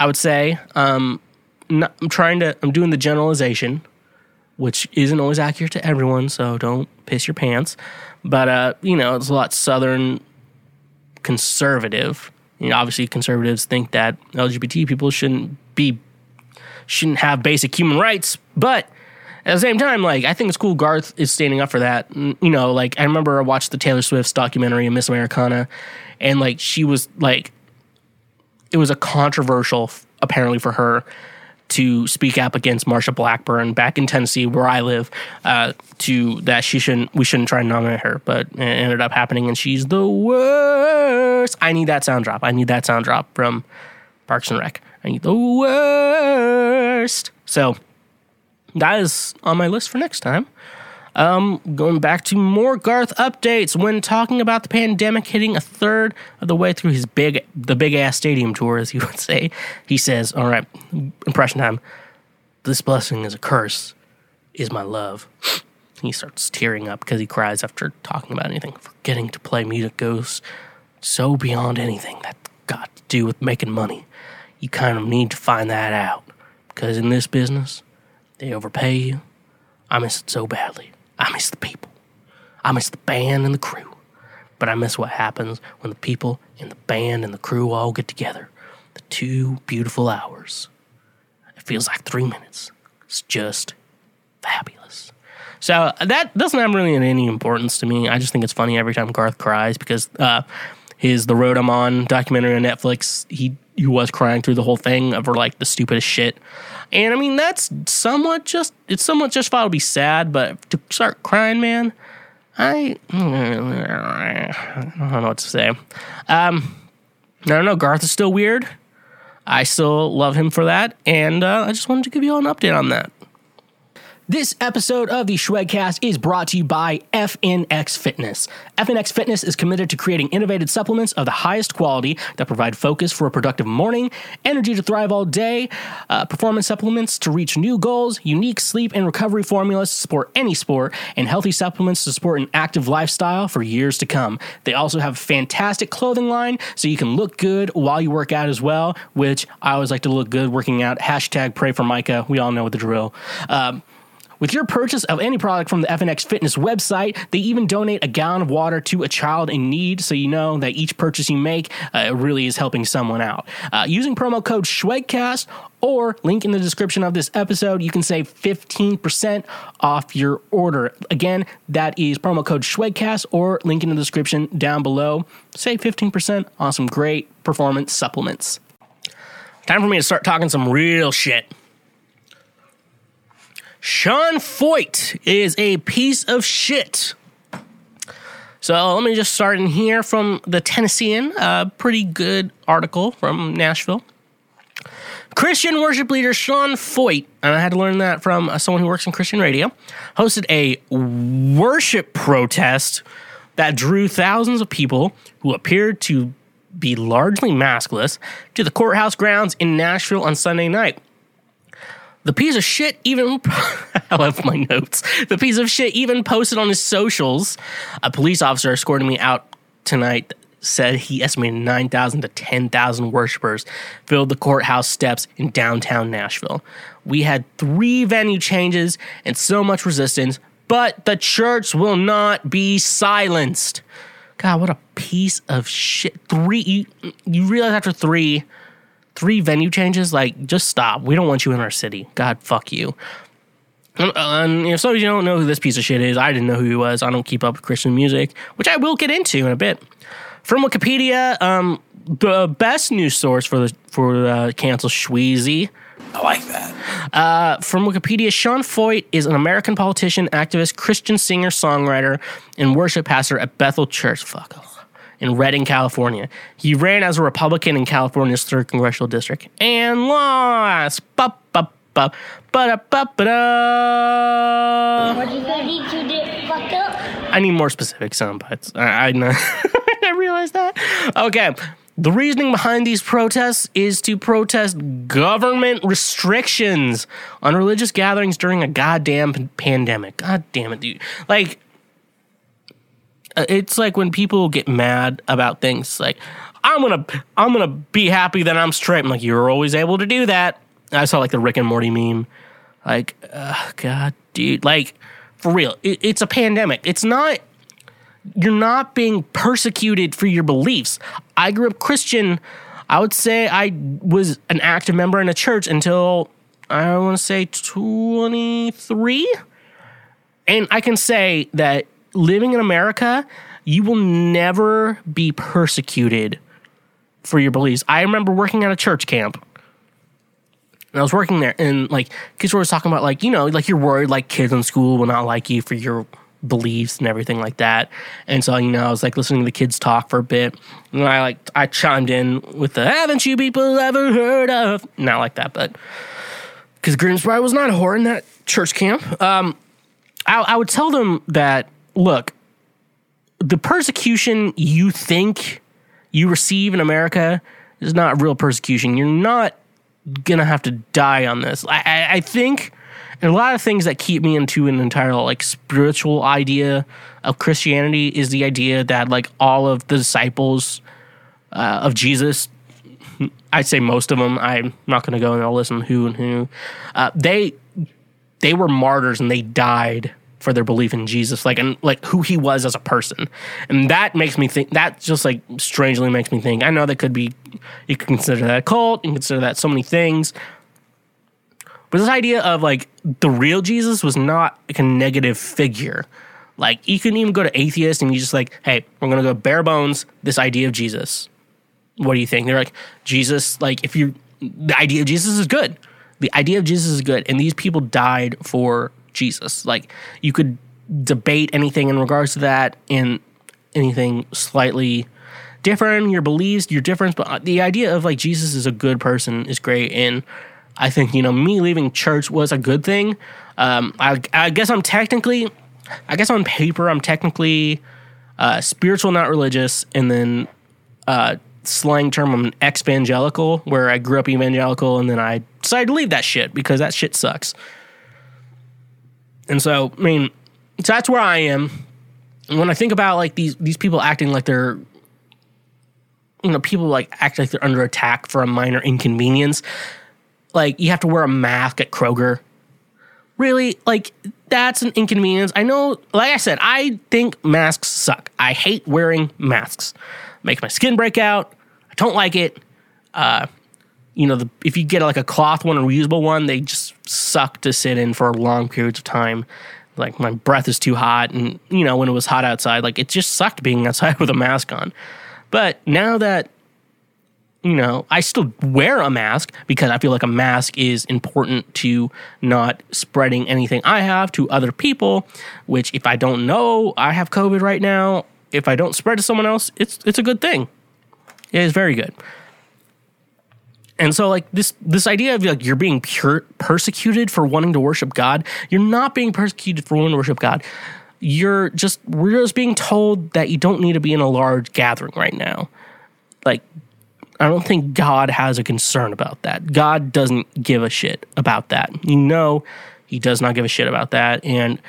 I would say. Um, not, I'm trying to. I'm doing the generalization, which isn't always accurate to everyone. So don't piss your pants. But uh, you know, it's a lot southern conservative you know, obviously conservatives think that LGBT people shouldn't be shouldn't have basic human rights, but at the same time, like I think it's cool Garth is standing up for that. You know, like I remember I watched the Taylor Swift's documentary Miss Americana, and like she was like, it was a controversial apparently for her to speak up against Marsha Blackburn back in Tennessee, where I live, uh, to that she shouldn't we shouldn't try to nominate her, but it ended up happening, and she's the worst. I need that sound drop. I need that sound drop from Parks and Rec. I need the worst. So that is on my list for next time. Um, going back to more Garth updates when talking about the pandemic hitting a third of the way through his big, the big ass stadium tour, as you [LAUGHS] would say, he says, "All right, impression time. This blessing is a curse, is my love." [SNIFFS] He starts tearing up because he cries after talking about anything. Forgetting to play music goes so beyond anything that got to do with making money. You kind of need to find that out because in this business, they overpay you. I miss it so badly. I miss the people. I miss the band and the crew. But I miss what happens when the people and the band and the crew all get together. The two beautiful hours. It feels like three minutes. It's just fabulous. So that doesn't have really any importance to me. I just think it's funny every time Garth cries because uh, his The Road I'm On documentary on Netflix, he he was crying through the whole thing over like the stupidest shit. And I mean, that's somewhat just, it's somewhat justified to be sad, but to start crying, man, I, I don't know what to say. Um, I don't know. Garth is still weird. I still love him for that. And uh, I just wanted to give you all an update on that. This episode of the Schwegcast is brought to you by FNX Fitness. FNX Fitness is committed to creating innovative supplements of the highest quality that provide focus for a productive morning, energy to thrive all day, uh, performance supplements to reach new goals, unique sleep and recovery formulas to support any sport, and healthy supplements to support an active lifestyle for years to come. They also have a fantastic clothing line so you can look good while you work out as well, which I always like to look good working out. Hashtag pray for Micah. We all know the drill. Um, with your purchase of any product from the FNX Fitness website, they even donate a gallon of water to a child in need, so you know that each purchase you make uh, really is helping someone out. Uh, using promo code SHWEGCAST or link in the description of this episode, you can save 15% off your order. Again, that is promo code SHWEGCAST or link in the description down below. Save 15% on some great performance supplements. Time for me to start talking some real shit. Sean Feucht is a piece of shit. So let me just start in here from the Tennessean, a pretty good article from Nashville. Christian worship leader Sean Feucht, and I had to learn that from uh, someone who works in Christian radio, hosted a worship protest that drew thousands of people who appeared to be largely maskless to the courthouse grounds in Nashville on Sunday night. The piece of shit even, [LAUGHS] I love my notes. The piece of shit even posted on his socials. A police officer escorting me out tonight said he estimated 9,000 to 10,000 worshipers filled the courthouse steps in downtown Nashville. We had three venue changes and so much resistance, but the church will not be silenced. God, what a piece of shit. Three, you, you realize after three, three venue changes, like, just stop. We don't want you in our city. God, fuck you. And, and if some of you don't know who this piece of shit is, I didn't know who he was. I don't keep up with Christian music, which I will get into in a bit. From Wikipedia, um, the best news source for the for uh, cancel Shweezy. I like that. Uh, from Wikipedia, Sean Feucht is an American politician, activist, Christian singer, songwriter, and worship pastor at Bethel Church. Fuck. In Redding, California. He ran as a Republican in California's 3rd Congressional District and lost. Ba, ba, ba, ba, ba, ba, da. What you gonna need to get fucked up? I need more specific sound bites. I, I. [LAUGHS] I realize that. Okay. The reasoning behind these protests is to protest government restrictions on religious gatherings during a goddamn p- pandemic. God damn it, dude. Like, it's like when people get mad about things like, I'm gonna, I'm gonna be happy that I'm straight. I'm like, you're always able to do that. I saw like the Rick and Morty meme. Like, uh, God, dude. Like, for real, it, it's a pandemic. It's not you're not being persecuted for your beliefs. I grew up Christian. I would say I was an active member in a church until I want to say 23. And I can say that living in America, you will never be persecuted for your beliefs. I remember working at a church camp. And I was working there, and like kids were always talking about like you know like you're worried like kids in school will not like you for your beliefs and everything like that. And so, you know, I was like listening to the kids talk for a bit. And I like, I chimed in with the, haven't you people ever heard of? Not like that, but because Grimsby was not a whore in that church camp. Um, I, I would tell them that, look, the persecution you think you receive in America is not real persecution. You're not gonna have to die on this. I, I, I think a lot of things that keep me into an entire like spiritual idea of Christianity is the idea that like all of the disciples uh, of Jesus, I'd say most of them. I'm not going to go and I'll listen who and who. Uh, they they were martyrs and they died for their belief in Jesus, like and like who he was as a person, and that makes me think. That just like strangely makes me think. I know that could be you could consider that a cult, you consider that so many things. But this idea of like the real Jesus was not like a negative figure. Like you can even go to atheist and you just like, hey, we're gonna go bare bones. This idea of Jesus. What do you think? They're like Jesus. Like if you, the idea of Jesus is good. The idea of Jesus is good, and these people died for Jesus. Like you could debate anything in regards to that and anything slightly different, your beliefs, your difference, but the idea of like Jesus is a good person is great and I think you know me leaving church was a good thing. Um, I, I guess I'm technically, I guess on paper I'm technically uh, spiritual, not religious, and then uh, slang term I'm an ex-evangelical, where I grew up evangelical and then I decided to leave that shit because that shit sucks. And so, I mean, so that's where I am. And when I think about like these these people acting like they're you know, people like act like they're under attack for a minor inconvenience. Like you have to wear a mask at Kroger. Really? Like that's an inconvenience. I know, like I said, I think masks suck. I hate wearing masks. Makes my skin break out. I don't like it. Uh, you know, the, if you get like a cloth one or reusable one, they just suck to sit in for long periods of time. Like my breath is too hot, and you know when it was hot outside, like it just sucked being outside [LAUGHS] with a mask on. But now that you know, I still wear a mask because I feel like a mask is important to not spreading anything I have to other people, which if I don't know I have COVID right now, if I don't spread to someone else, it's it's a good thing. It is very good. And so like this this idea of like you're being pure, persecuted for wanting to worship God, you're not being persecuted for wanting to worship God. You're just we're just being told that you don't need to be in a large gathering right now. Like I don't think God has a concern about that. God doesn't give a shit about that. You know, He does not give a shit about that. And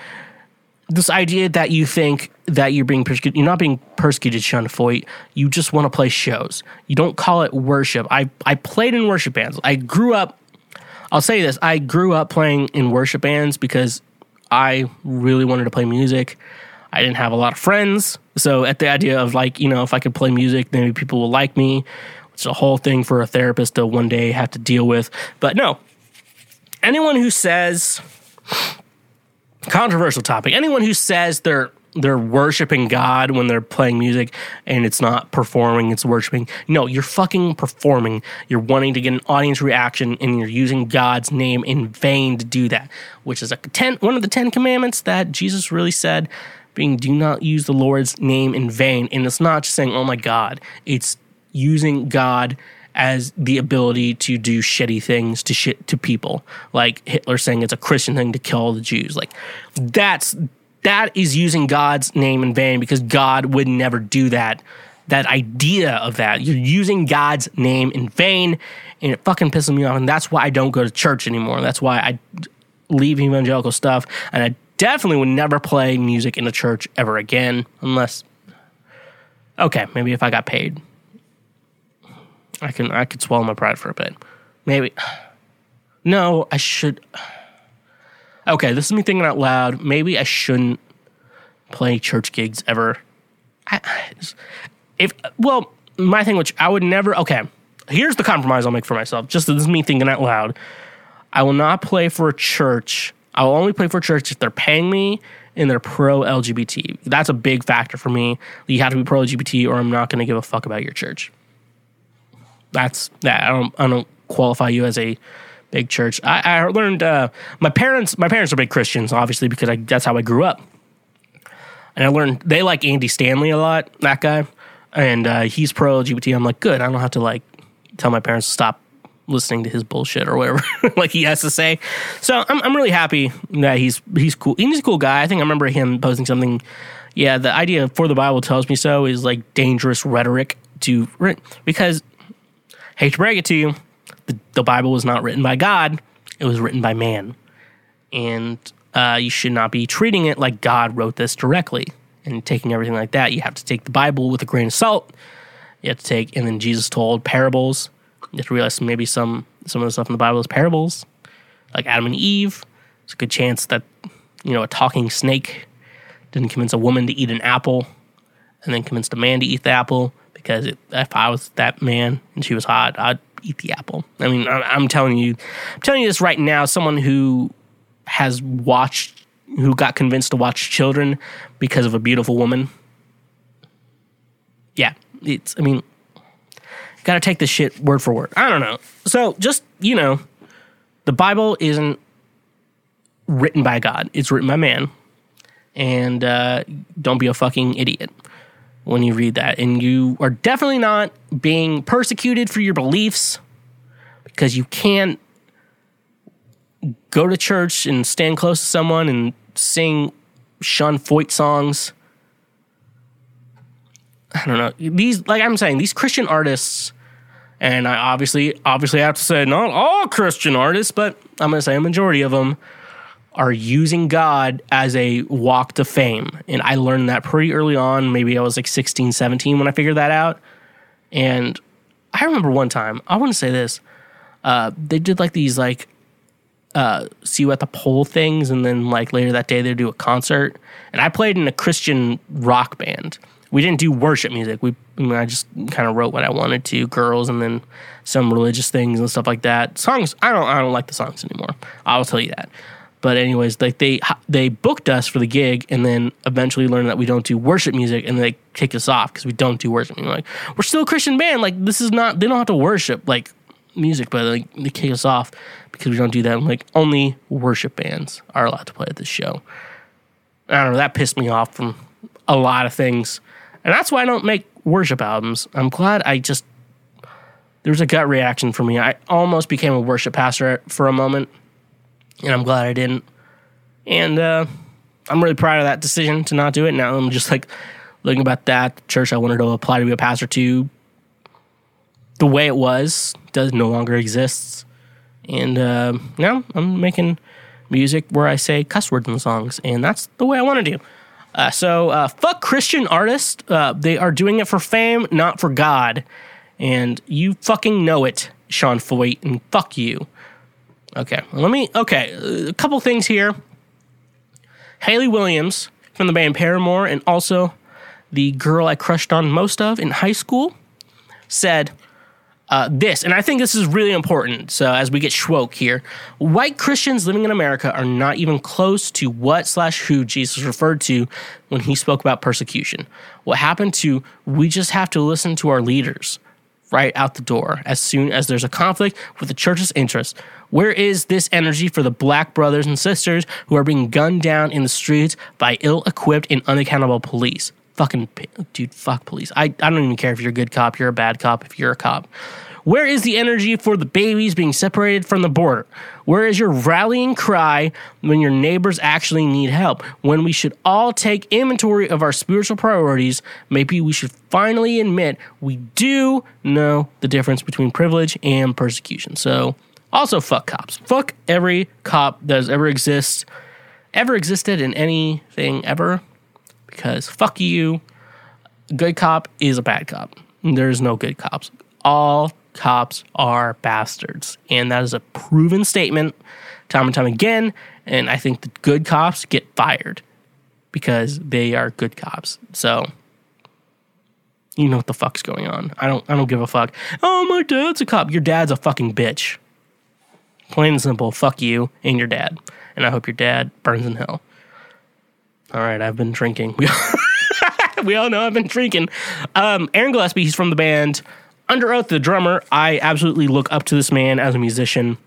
this idea that you think that you're being persecuted, you're not being persecuted, Sean Feucht. You just want to play shows. You don't call it worship. I, I played in worship bands. I grew up, I'll say this, I grew up playing in worship bands because I really wanted to play music. I didn't have a lot of friends. So at the idea of like, you know, if I could play music, maybe people will like me. It's a whole thing for a therapist to one day have to deal with. But no, anyone who says controversial topic, anyone who says they're they're worshiping God when they're playing music and it's not performing, it's worshiping. No, you're fucking performing. You're wanting to get an audience reaction and you're using God's name in vain to do that, which is a ten, one of the 10 commandments that Jesus really said being do not use the Lord's name in vain. And it's not just saying, "Oh my God." It's using God as the ability to do shitty things to shit to people, like Hitler saying it's a Christian thing to kill the Jews. Like that's that is using God's name in vain because God would never do that. That idea of that you're using God's name in vain, and it fucking pisses me off. And that's why I don't go to church anymore. That's why I leave evangelical stuff, and I definitely would never play music in a church ever again, unless. Okay, maybe if I got paid. I can I could swallow my pride for a bit. Maybe. [SIGHS] No, I should. [SIGHS] Okay, this is me thinking out loud. Maybe I shouldn't play church gigs ever. I, [SIGHS] if well, my thing, which I would never. Okay, here's the compromise I'll make for myself. Just this is me thinking out loud. I will not play for a church. I will only play for a church if they're paying me and they're pro LGBT. That's a big factor for me. You have to be pro LGBT, or I'm not going to give a fuck about your church that's that. I don't I don't qualify you as a big church. I, I learned uh, my parents my parents are big Christians, obviously because I, that's how I grew up. And I learned they like Andy Stanley a lot. That guy, and uh, he's pro LGBT. I'm like, good. I don't have to like tell my parents to stop listening to his bullshit or whatever [LAUGHS] like he has to say. So I'm I'm really happy that he's he's cool. He's a cool guy. I think I remember him posting something. Yeah, the idea for the Bible tells me so is like dangerous rhetoric to because hate to break it to you, the, the Bible was not written by God, it was written by man. And uh, you should not be treating it like God wrote this directly and taking everything like that. You have to take the Bible with a grain of salt. You have to take, and then Jesus told parables. You have to realize maybe some some of the stuff in the Bible is parables, like Adam and Eve. It's a good chance that you know a talking snake didn't convince a woman to eat an apple, and then convinced a man to eat the apple because it, if I was that man and she was hot, I'd eat the apple. I mean, I, am telling you, I'm telling you this right now. Someone who has watched, who got convinced to watch children because of a beautiful woman. Yeah, it's. I mean, got to take this shit word for word. I don't know. So just you know, the Bible isn't written by God; it's written by man. And uh, don't be a fucking idiot when you read that. And you are definitely not being persecuted for your beliefs because you can't go to church and stand close to someone and sing Sean Feucht songs. I don't know. These, like I'm saying, these Christian artists, and I obviously, obviously have to say not all Christian artists, but I'm going to say a majority of them are using God as a walk to fame. And I learned that pretty early on. Maybe I was like 16, 17 when I figured that out. And I remember one time, I want to say this, uh, they did like these like uh, see you at the pole things, and then like later that day they do a concert. And I played in a Christian rock band. We didn't do worship music. We I, mean, I just kind of wrote what I wanted to, girls, and then some religious things and stuff like that. Songs I don't I don't like the songs anymore. I'll tell you that. But anyways, like they they booked us for the gig, and then eventually learned that we don't do worship music, and they kicked us off because we don't do worship music. Like we're still a Christian band. Like this is not. They don't have to worship like music, but like they kick us off because we don't do that. Like only worship bands are allowed to play at this show. I don't know. That pissed me off from a lot of things, and that's why I don't make worship albums. I'm glad I just there was a gut reaction for me. I almost became a worship pastor for a moment and I'm glad I didn't. And uh, I'm really proud of that decision to not do it. Now I'm just like looking about that church I wanted to apply to be a pastor to. The way it was does no longer exists, and uh, now I'm making music where I say cuss words in the songs, and that's the way I want to do. Uh, so uh, fuck Christian artists. Uh, they are doing it for fame, not for God, and you fucking know it, Sean Feucht, and fuck you. Okay, let me. Okay, a couple things here. Hayley Williams from the band Paramore, and also the girl I crushed on most of in high school, said uh, this, and I think this is really important. So as we get schwoke here, white Christians living in America are not even close to what slash who Jesus referred to when he spoke about persecution. What happened to we just have to listen to our leaders right out the door as soon as there's a conflict with the church's interests. Where is this energy for the black brothers and sisters who are being gunned down in the streets by ill equipped and unaccountable police? Fucking, dude, fuck police. I, I don't even care if you're a good cop, you're a bad cop, if you're a cop. Where is the energy for the babies being separated from the border? Where is your rallying cry when your neighbors actually need help? When we should all take inventory of our spiritual priorities, maybe we should finally admit we do know the difference between privilege and persecution. So, also, fuck cops. Fuck every cop that has ever exists, ever existed in anything ever, because fuck you. Good cop is a bad cop. There's no good cops. All cops are bastards, and that is a proven statement, time and time again. And I think the good cops get fired because they are good cops. So you know what the fuck's going on. I don't I don't give a fuck. Oh, my dad's a cop. Your dad's a fucking bitch. Plain and simple, fuck you and your dad. And I hope your dad burns in hell. All right, I've been drinking. [LAUGHS] We, all know I've been drinking. Um, Aaron Gillespie, he's from the band Underoath, the drummer. I absolutely look up to this man as a musician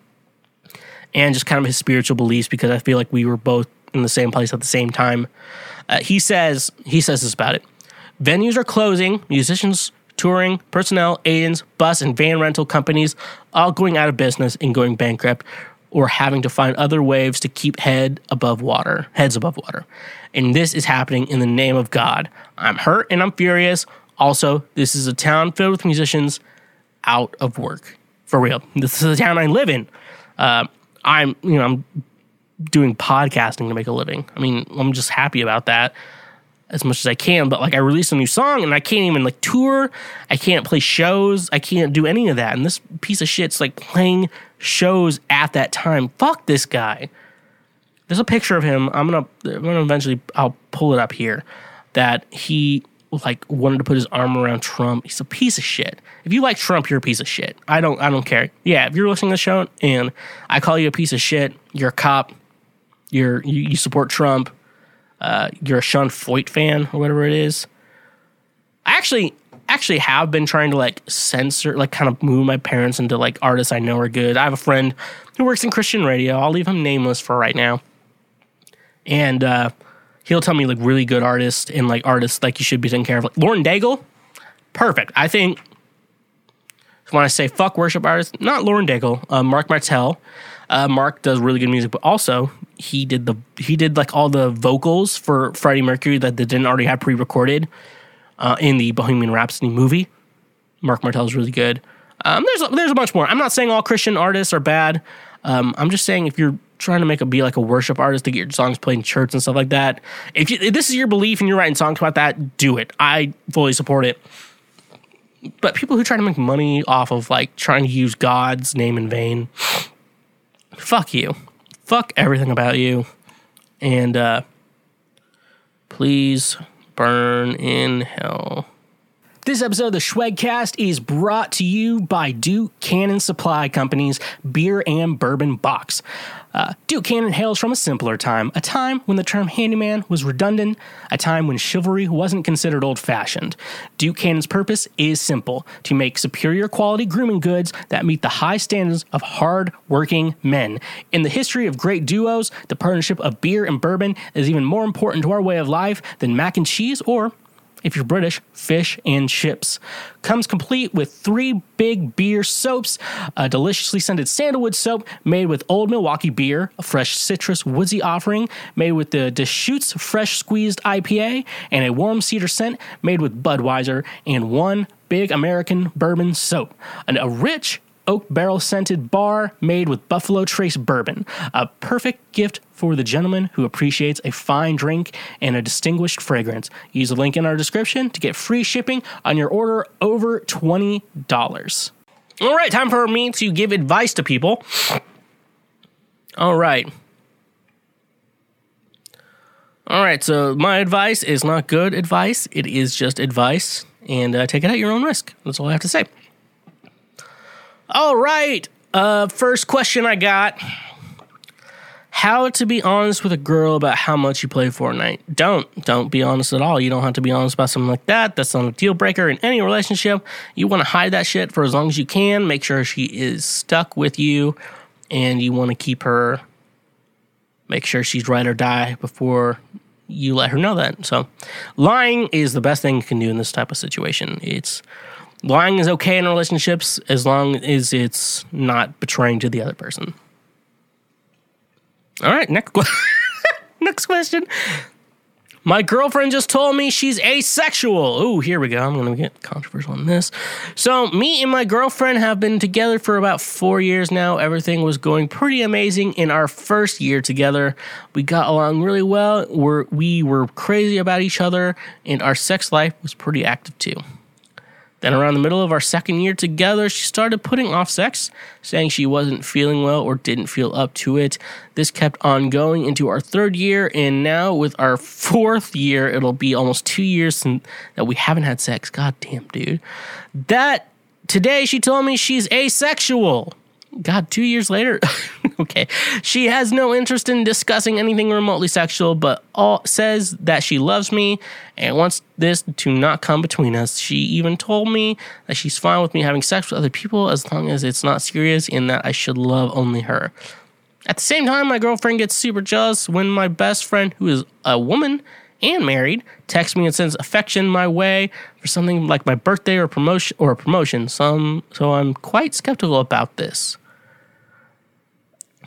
and just kind of his spiritual beliefs because I feel like we were both in the same place at the same time. Uh, he says he says this about it. Venues are closing, musicians touring, personnel, agents, bus and van rental companies all going out of business and going bankrupt or having to find other ways to keep head above water, heads above water. And this is happening in the name of God. I'm hurt and I'm furious. Also, this is a town filled with musicians out of work. For real. This is the town I live in. Uh, I'm, you know, I'm doing podcasting to make a living. I mean, I'm just happy about that as much as I can. But like I released a new song and I can't even like tour. I can't play shows. I can't do any of that. And this piece of shit's like playing shows at that time. Fuck this guy. There's a picture of him. I'm gonna I'm gonna eventually I'll pull it up here. That he like wanted to put his arm around Trump. He's a piece of shit. If you like Trump, you're a piece of shit. I don't I don't care. Yeah, if you're listening to the show and I call you a piece of shit, you're a cop. You're you, you support Trump uh, you're a Sean Feucht fan or whatever it is. I actually actually have been trying to like censor, like kind of move my parents into like artists I know are good. I have a friend who works in Christian radio. I'll leave him nameless for right now, and uh, he'll tell me like really good artists and like artists like you should be taking care of. Like Lauren Daigle, perfect. I think when I say fuck worship artists, not Lauren Daigle, uh, Marc Martel. Uh, Marc does really good music, but also he did the he did like all the vocals for Freddie Mercury that they didn't already have pre-recorded uh, in the Bohemian Rhapsody movie. Marc Martel is really good. Um, there's there's a bunch more. I'm not saying all Christian artists are bad. Um, I'm just saying if you're trying to make a be like a worship artist to get your songs played in church and stuff like that, if, you, if this is your belief and you're writing songs about that, do it. I fully support it. But people who try to make money off of like trying to use God's name in vain, fuck you. Fuck everything about you. And uh, please burn in hell. This episode of the Schwegcast is brought to you by Duke Cannon Supply Company's Beer and Bourbon Box. Uh, Duke Cannon hails from a simpler time, a time when the term handyman was redundant, a time when chivalry wasn't considered old fashioned. Duke Cannon's purpose is simple to make superior quality grooming goods that meet the high standards of hard working men. In the history of great duos, the partnership of beer and bourbon is even more important to our way of life than mac and cheese or if you're British, fish and chips. Comes complete with three big beer soaps, a deliciously scented sandalwood soap made with Old Milwaukee beer, a fresh citrus woodsy offering made with the Deschutes Fresh Squeezed IPA, and a warm cedar scent made with Budweiser, and one big American bourbon soap. And a rich oak barrel scented bar made with Buffalo Trace bourbon. A perfect gift for the gentleman who appreciates a fine drink and a distinguished fragrance. Use the link in our description to get free shipping on your order over $20. All right, time for me to give advice to people. All right. All right, so my advice is not good advice. It is just advice, and uh, take it at your own risk. That's all I have to say. All right. Uh, first question I got How to be honest with a girl about how much you play Fortnite. Don't. Don't be honest at all. You don't have to be honest about something like that. That's not a deal breaker in any relationship. You want to hide that shit for as long as you can. Make sure she is stuck with you and you want to keep her, make sure she's ride or die before you let her know that. So, lying is the best thing you can do in this type of situation. It's lying is okay in relationships as long as it's not betraying to the other person. All right, next [LAUGHS] next question. My girlfriend just told me she's asexual. Ooh, here we go. I'm going to get controversial on this. So, me and my girlfriend have been together for about four years now. Everything was going pretty amazing in our first year together. We got along really well. We're, we were crazy about each other, and our sex life was pretty active too. Then, around the middle of our second year together, she started putting off sex, saying she wasn't feeling well or didn't feel up to it. This kept on going into our third year, and now with our fourth year, it'll be almost two years since, that we haven't had sex. God damn, dude. That today she told me she's asexual. God, two years later. [LAUGHS] okay. She has no interest in discussing anything remotely sexual, but all says that she loves me and wants this to not come between us. She even told me that she's fine with me having sex with other people as long as it's not serious and that I should love only her. At the same time, my girlfriend gets super jealous when my best friend, who is a woman and married, texts me and sends affection my way for something like my birthday or promotion or a promotion. Some, so I'm quite skeptical about this.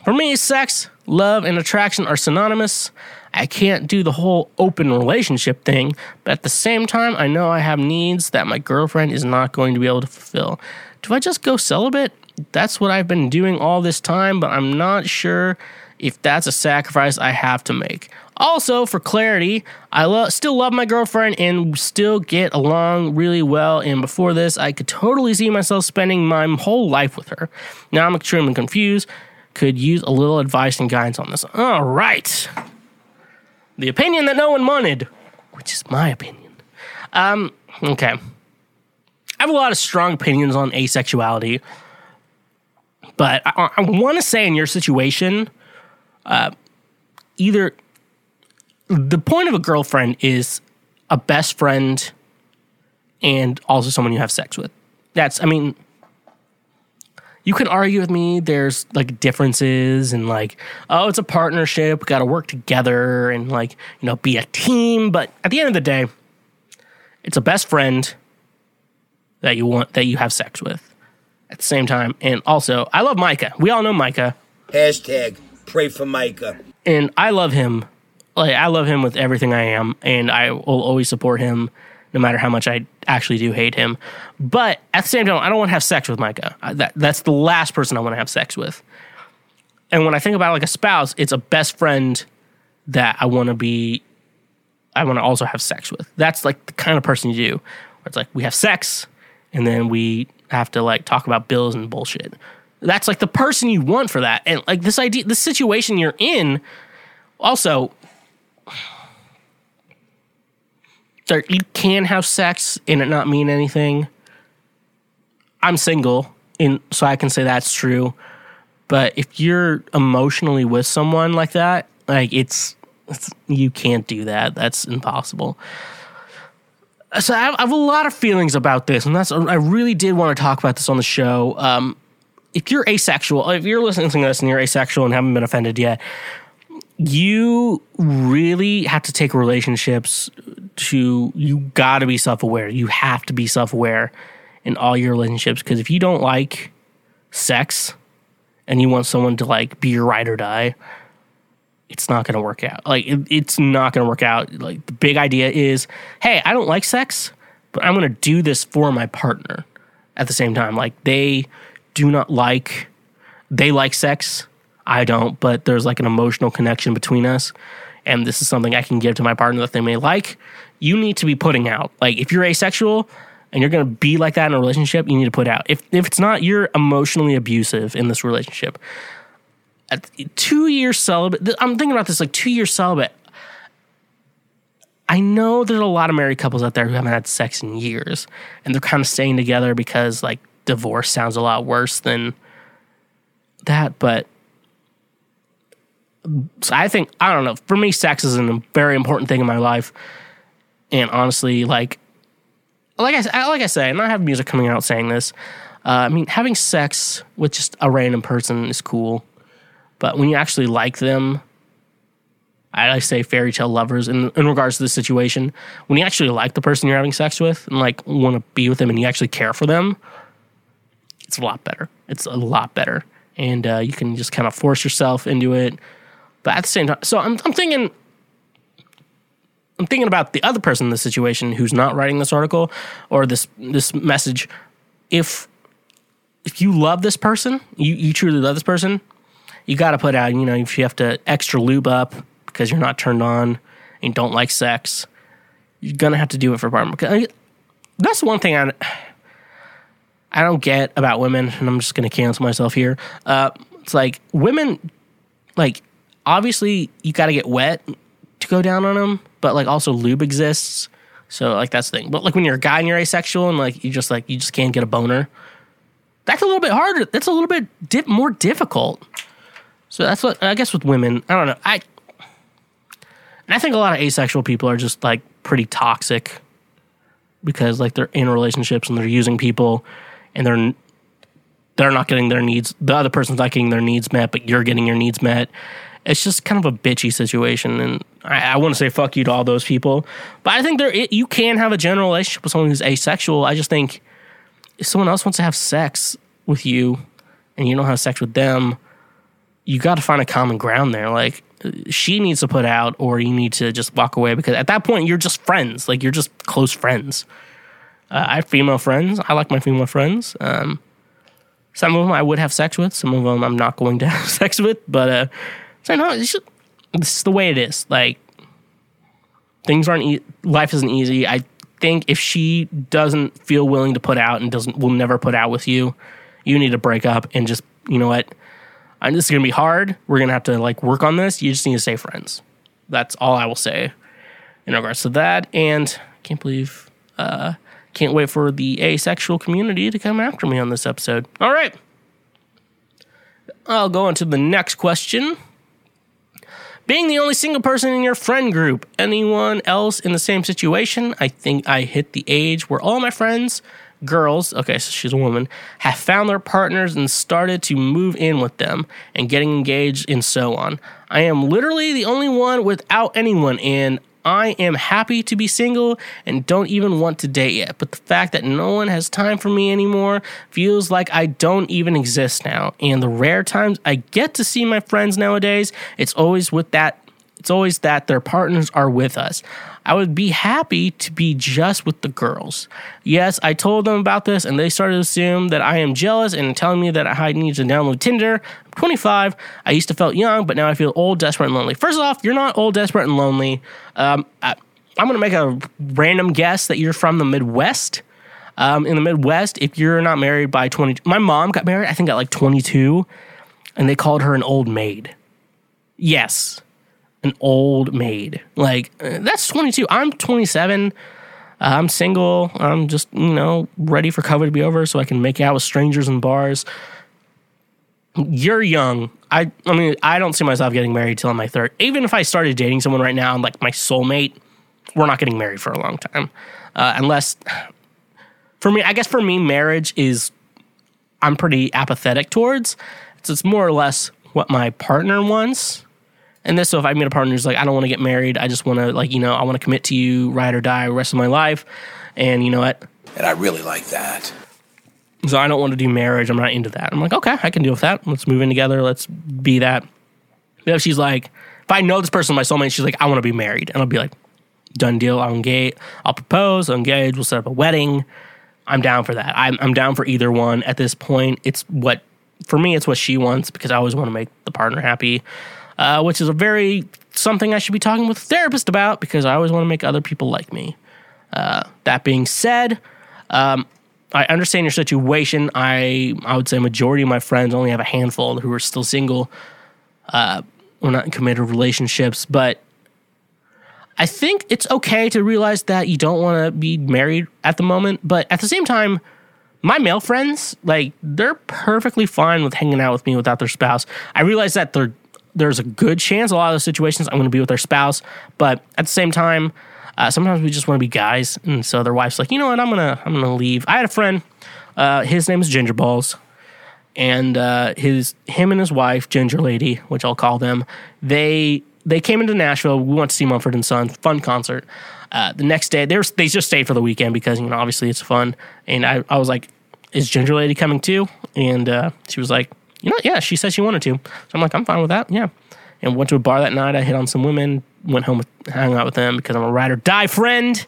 For me, sex, love, and attraction are synonymous. I can't do the whole open relationship thing, but at the same time, I know I have needs that my girlfriend is not going to be able to fulfill. Do I just go celibate? That's what I've been doing all this time, but I'm not sure if that's a sacrifice I have to make. Also, for clarity, I lo- still love my girlfriend and still get along really well. And before this, I could totally see myself spending my whole life with her. Now I'm extremely confused could use a little advice and guidance on this. All right. The opinion that no one wanted, which is my opinion. Um, okay. I have a lot of strong opinions on asexuality, but I, I want to say in your situation, uh, either the point of a girlfriend is a best friend and also someone you have sex with. That's, I mean, you can argue with me there's like differences and like oh it's a partnership we got to work together and like you know be a team but at the end of the day it's a best friend that you want that you have sex with at the same time. And also, I love Micah. We all know Micah, Hashtag pray for Micah. and I love him. Like I love him with everything I am, and I will always support him, no matter how much I actually do hate him. But at the same time, I don't want to have sex with Micah. That, that's the last person I want to have sex with. And when I think about like a spouse, it's a best friend that I want to be. I want to also have sex with. That's like the kind of person you do. Where it's like we have sex, and then we have to like talk about bills and bullshit. That's like the person you want for that. And like this idea, the situation you're in, also, you can have sex and it not mean anything. I'm single, and so I can say that's true. But if you're emotionally with someone like that, like it's, it's you can't do that. That's impossible. So I have, I have a lot of feelings about this, and that's I really did want to talk about this on the show. Um, if you're asexual, if you're listening to this and you're asexual and haven't been offended yet, you really have to take relationships to you got to be self-aware. You have to be self-aware in all your relationships because if you don't like sex and you want someone to like be your ride or die, it's not going to work out. Like it, it's not going to work out. Like the big idea is, hey, I don't like sex, but I'm going to do this for my partner at the same time. Like they do not like they like sex. I don't, but there's like an emotional connection between us. And this is something I can give to my partner that they may like. You need to be putting out. Like if you're asexual and you're gonna be like that in a relationship, you need to put out. If if it's not, you're emotionally abusive in this relationship. At two years celibate, I'm thinking about this like two years celibate. I know there's a lot of married couples out there who haven't had sex in years, and they're kind of staying together because like divorce sounds a lot worse than that. But so I think I don't know. For me, sex is a very important thing in my life, and honestly, like like I like I say, and I have music coming out saying this. Uh, I mean, having sex with just a random person is cool, but when you actually like them, I say fairy tale lovers in in regards to the situation. When you actually like the person you're having sex with and like want to be with them and you actually care for them, it's a lot better. It's a lot better, and uh, you can just kind of force yourself into it. But at the same time, so I'm I'm thinking. I'm thinking about the other person in the situation who's not writing this article or this this message. If if you love this person, you, you truly love this person, you got to put out, you know, if you have to extra lube up because you're not turned on and don't like sex, you're to have to do it for partner. Because that's the one thing I, I don't get about women, and I'm just to cancel myself here. Uh, it's like women, like, obviously you got to get wet to go down on them, but like also lube exists. So like that's the thing. But like when you're a guy and you're asexual and like you just like you just can't get a boner, that's a little bit harder. That's a little bit dip, more difficult. So that's what I guess with women. I don't know. I and I think a lot of asexual people are just like pretty toxic because like they're in relationships and they're using people and they're they're not getting their needs. The other person's not getting their needs met, but you're getting your needs met. It's just kind of a bitchy situation, and I, I want to say fuck you to all those people. But I think there you can have a general relationship with someone who's asexual. I just think if someone else wants to have sex with you and you don't have sex with them, you got to find a common ground there. Like she needs to put out, or you need to just walk away because at that point you're just friends. Like you're just close friends. Uh, I have female friends. I like my female friends. Um, some of them I would have sex with. Some of them I'm not going to [LAUGHS] have sex with. But uh, so no, it's just, this is the way it is. Like things aren't. E- life isn't easy. I think if she doesn't feel willing to put out and doesn't will never put out with you, you need to break up and just you know what. I'm, this is gonna be hard. We're gonna have to like work on this. You just need to stay friends. That's all I will say in regards to that. And I can't believe, uh, can't wait for the asexual community to come after me on this episode. All right. I'll go on to the next question. Being the only single person in your friend group, anyone else in the same situation? I think I hit the age where all my friends, girls, okay, so she's a woman, have found their partners and started to move in with them and getting engaged and so on. I am literally the only one without anyone, and I am happy to be single and don't even want to date yet. But the fact that no one has time for me anymore feels like I don't even exist now. And the rare times I get to see my friends nowadays, it's always with that it's always that their partners are with us. I would be happy to be just with the girls. Yes, I told them about this and they started to assume that I am jealous and telling me that I need to download Tinder. I'm 25. I used to felt young, but now I feel old, desperate, and lonely. First off, you're not old, desperate, and lonely. Um, I, I'm going to make a random guess that you're from the Midwest. Um, in the Midwest, if you're not married by 20, my mom got married, I think at like 22, and they called her an old maid. Yes, an old maid. Like, uh, that's 22. I'm 27. Uh, I'm single. I'm just, you know, ready for COVID to be over so I can make out with strangers in bars. You're young. I, I mean, I don't see myself getting married till I'm my third. Even if I started dating someone right now, I'm like my soulmate, we're not getting married for a long time. Uh, unless, for me, I guess for me, marriage is, I'm pretty apathetic towards. So it's more or less what my partner wants and this, so if I meet a partner who's like, I don't want to get married, I just want to, like, you know, I want to commit to you, ride or die, the rest of my life. And you know what? And I really like that. So I don't want to do marriage. I'm not into that. I'm like, okay, I can deal with that. Let's move in together. Let's be that. But if she's like, if I know this person, my soulmate, she's like, I want to be married. And I'll be like, done deal. I'll engage. I'll propose. I'll engage. We'll set up a wedding. I'm down for that. I'm, I'm down for either one. At this point, it's what, for me, it's what she wants because I always want to make the partner happy uh, which is a very something I should be talking with a therapist about because I always want to make other people like me. Uh, that being said, um, I understand your situation. I I would say majority of my friends only have a handful who are still single, uh, or not in committed relationships. But I think it's okay to realize that you don't want to be married at the moment. But at the same time, my male friends like they're perfectly fine with hanging out with me without their spouse. I realize that they're there's a good chance a lot of those situations I'm going to be with their spouse, but at the same time, uh, sometimes we just want to be guys, and so their wife's like, you know what, I'm gonna I'm gonna leave. I had a friend, uh, his name is Ginger Balls, and uh, his him and his wife Ginger Lady, which I'll call them, they they came into Nashville. We went to see Mumford and Sons, fun concert. Uh, the next day, they were, they just stayed for the weekend because you know obviously it's fun. And I, I was like, "Is Ginger Lady coming too?" And uh, she was like, you know, yeah, she said she wanted to. So I'm like, I'm fine with that. Yeah. And went to a bar that night. I hit on some women, went home, with, hung out with them because I'm a ride or die friend.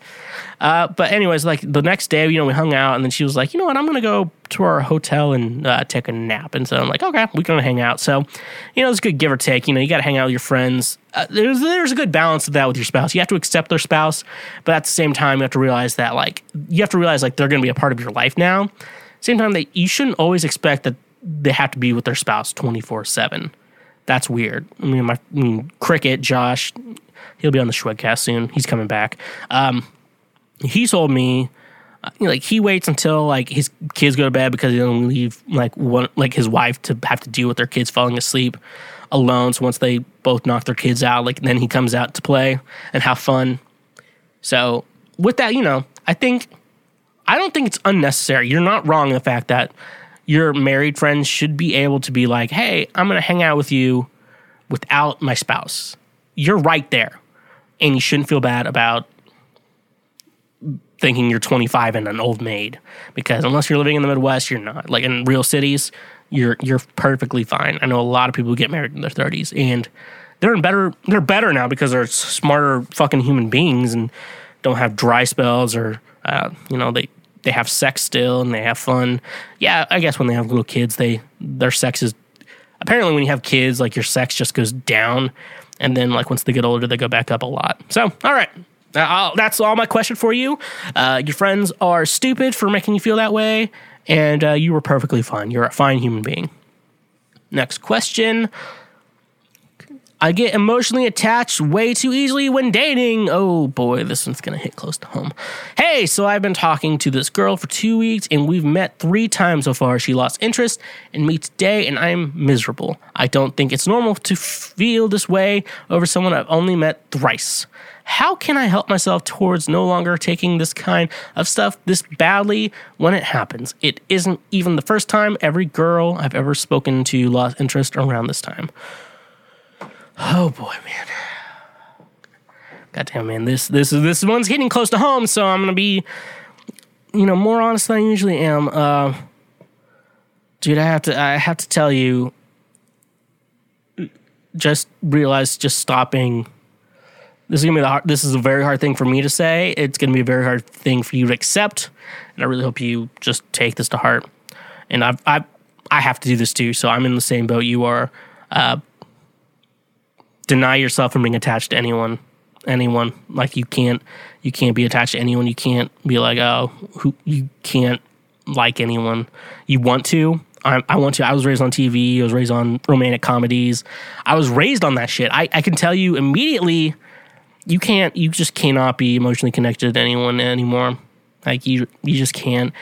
Uh, but anyways, like the next day, you know, we hung out, and then she was like, you know what, I'm gonna go to our hotel and uh, take a nap. And so I'm like, okay, we're gonna hang out. So, you know, it's a good give or take. You know, you got to hang out with your friends. Uh, there's there's a good balance of that with your spouse. You have to accept their spouse, but at the same time, you have to realize that like you have to realize like they're gonna be a part of your life now. Same time that you shouldn't always expect that they have to be with their spouse 24 7. That's weird. I mean, my I mean, Cricket, Josh, he'll be on the Schwegcast soon. He's coming back. Um, he told me, uh, like, he waits until like his kids go to bed because he doesn't leave like one like his wife to have to deal with their kids falling asleep alone. So once they both knock their kids out, like then he comes out to play and have fun. So with that, you know, I think I don't think it's unnecessary. You're not wrong in the fact that your married friends should be able to be like, hey, I'm going to hang out with you without my spouse. You're right there. And you shouldn't feel bad about thinking you're 25 and an old maid because unless you're living in the Midwest, you're not. Like in real cities, you're you're perfectly fine. I know a lot of people get married in their 30s and they're in better they're better now because they're smarter fucking human beings and don't have dry spells or uh, you know they they have sex still and they have fun. Yeah, I guess when they have little kids, they their sex is apparently when you have kids, like your sex just goes down, and then like once they get older, they go back up a lot. So, all right. Uh, that's all my question for you. Uh, your friends are stupid for making you feel that way, and uh, you were perfectly fine. You're a fine human being. Next question. I get emotionally attached way too easily when dating. Oh boy, this one's gonna hit close to home. Hey, so I've been talking to this girl for two weeks and we've met three times so far. She lost interest in me today and I'm miserable. I don't think it's normal to feel this way over someone I've only met thrice. How can I help myself towards no longer taking this kind of stuff this badly when it happens? It isn't even the first time every girl I've ever spoken to lost interest around this time. Oh boy, man. God damn man, this this is this one's hitting close to home, so I'm gonna be, you know, more honest than I usually am. Uh, dude, I have to I have to tell you, just realize just stopping. This is gonna be the hard, this is a very hard thing for me to say. It's gonna be a very hard thing for you to accept, and I really hope you just take this to heart. And I've I I have to do this too, so I'm in the same boat you are. Uh, deny yourself from being attached to anyone anyone. Like you can't you can't be attached to anyone. You can't be like oh who you can't like anyone. You want to. I, I want to. I was raised on tv i was raised on romantic comedies. I was raised on that shit. I, I can tell you immediately you can't you just cannot be emotionally connected to anyone anymore. Like you you just can't.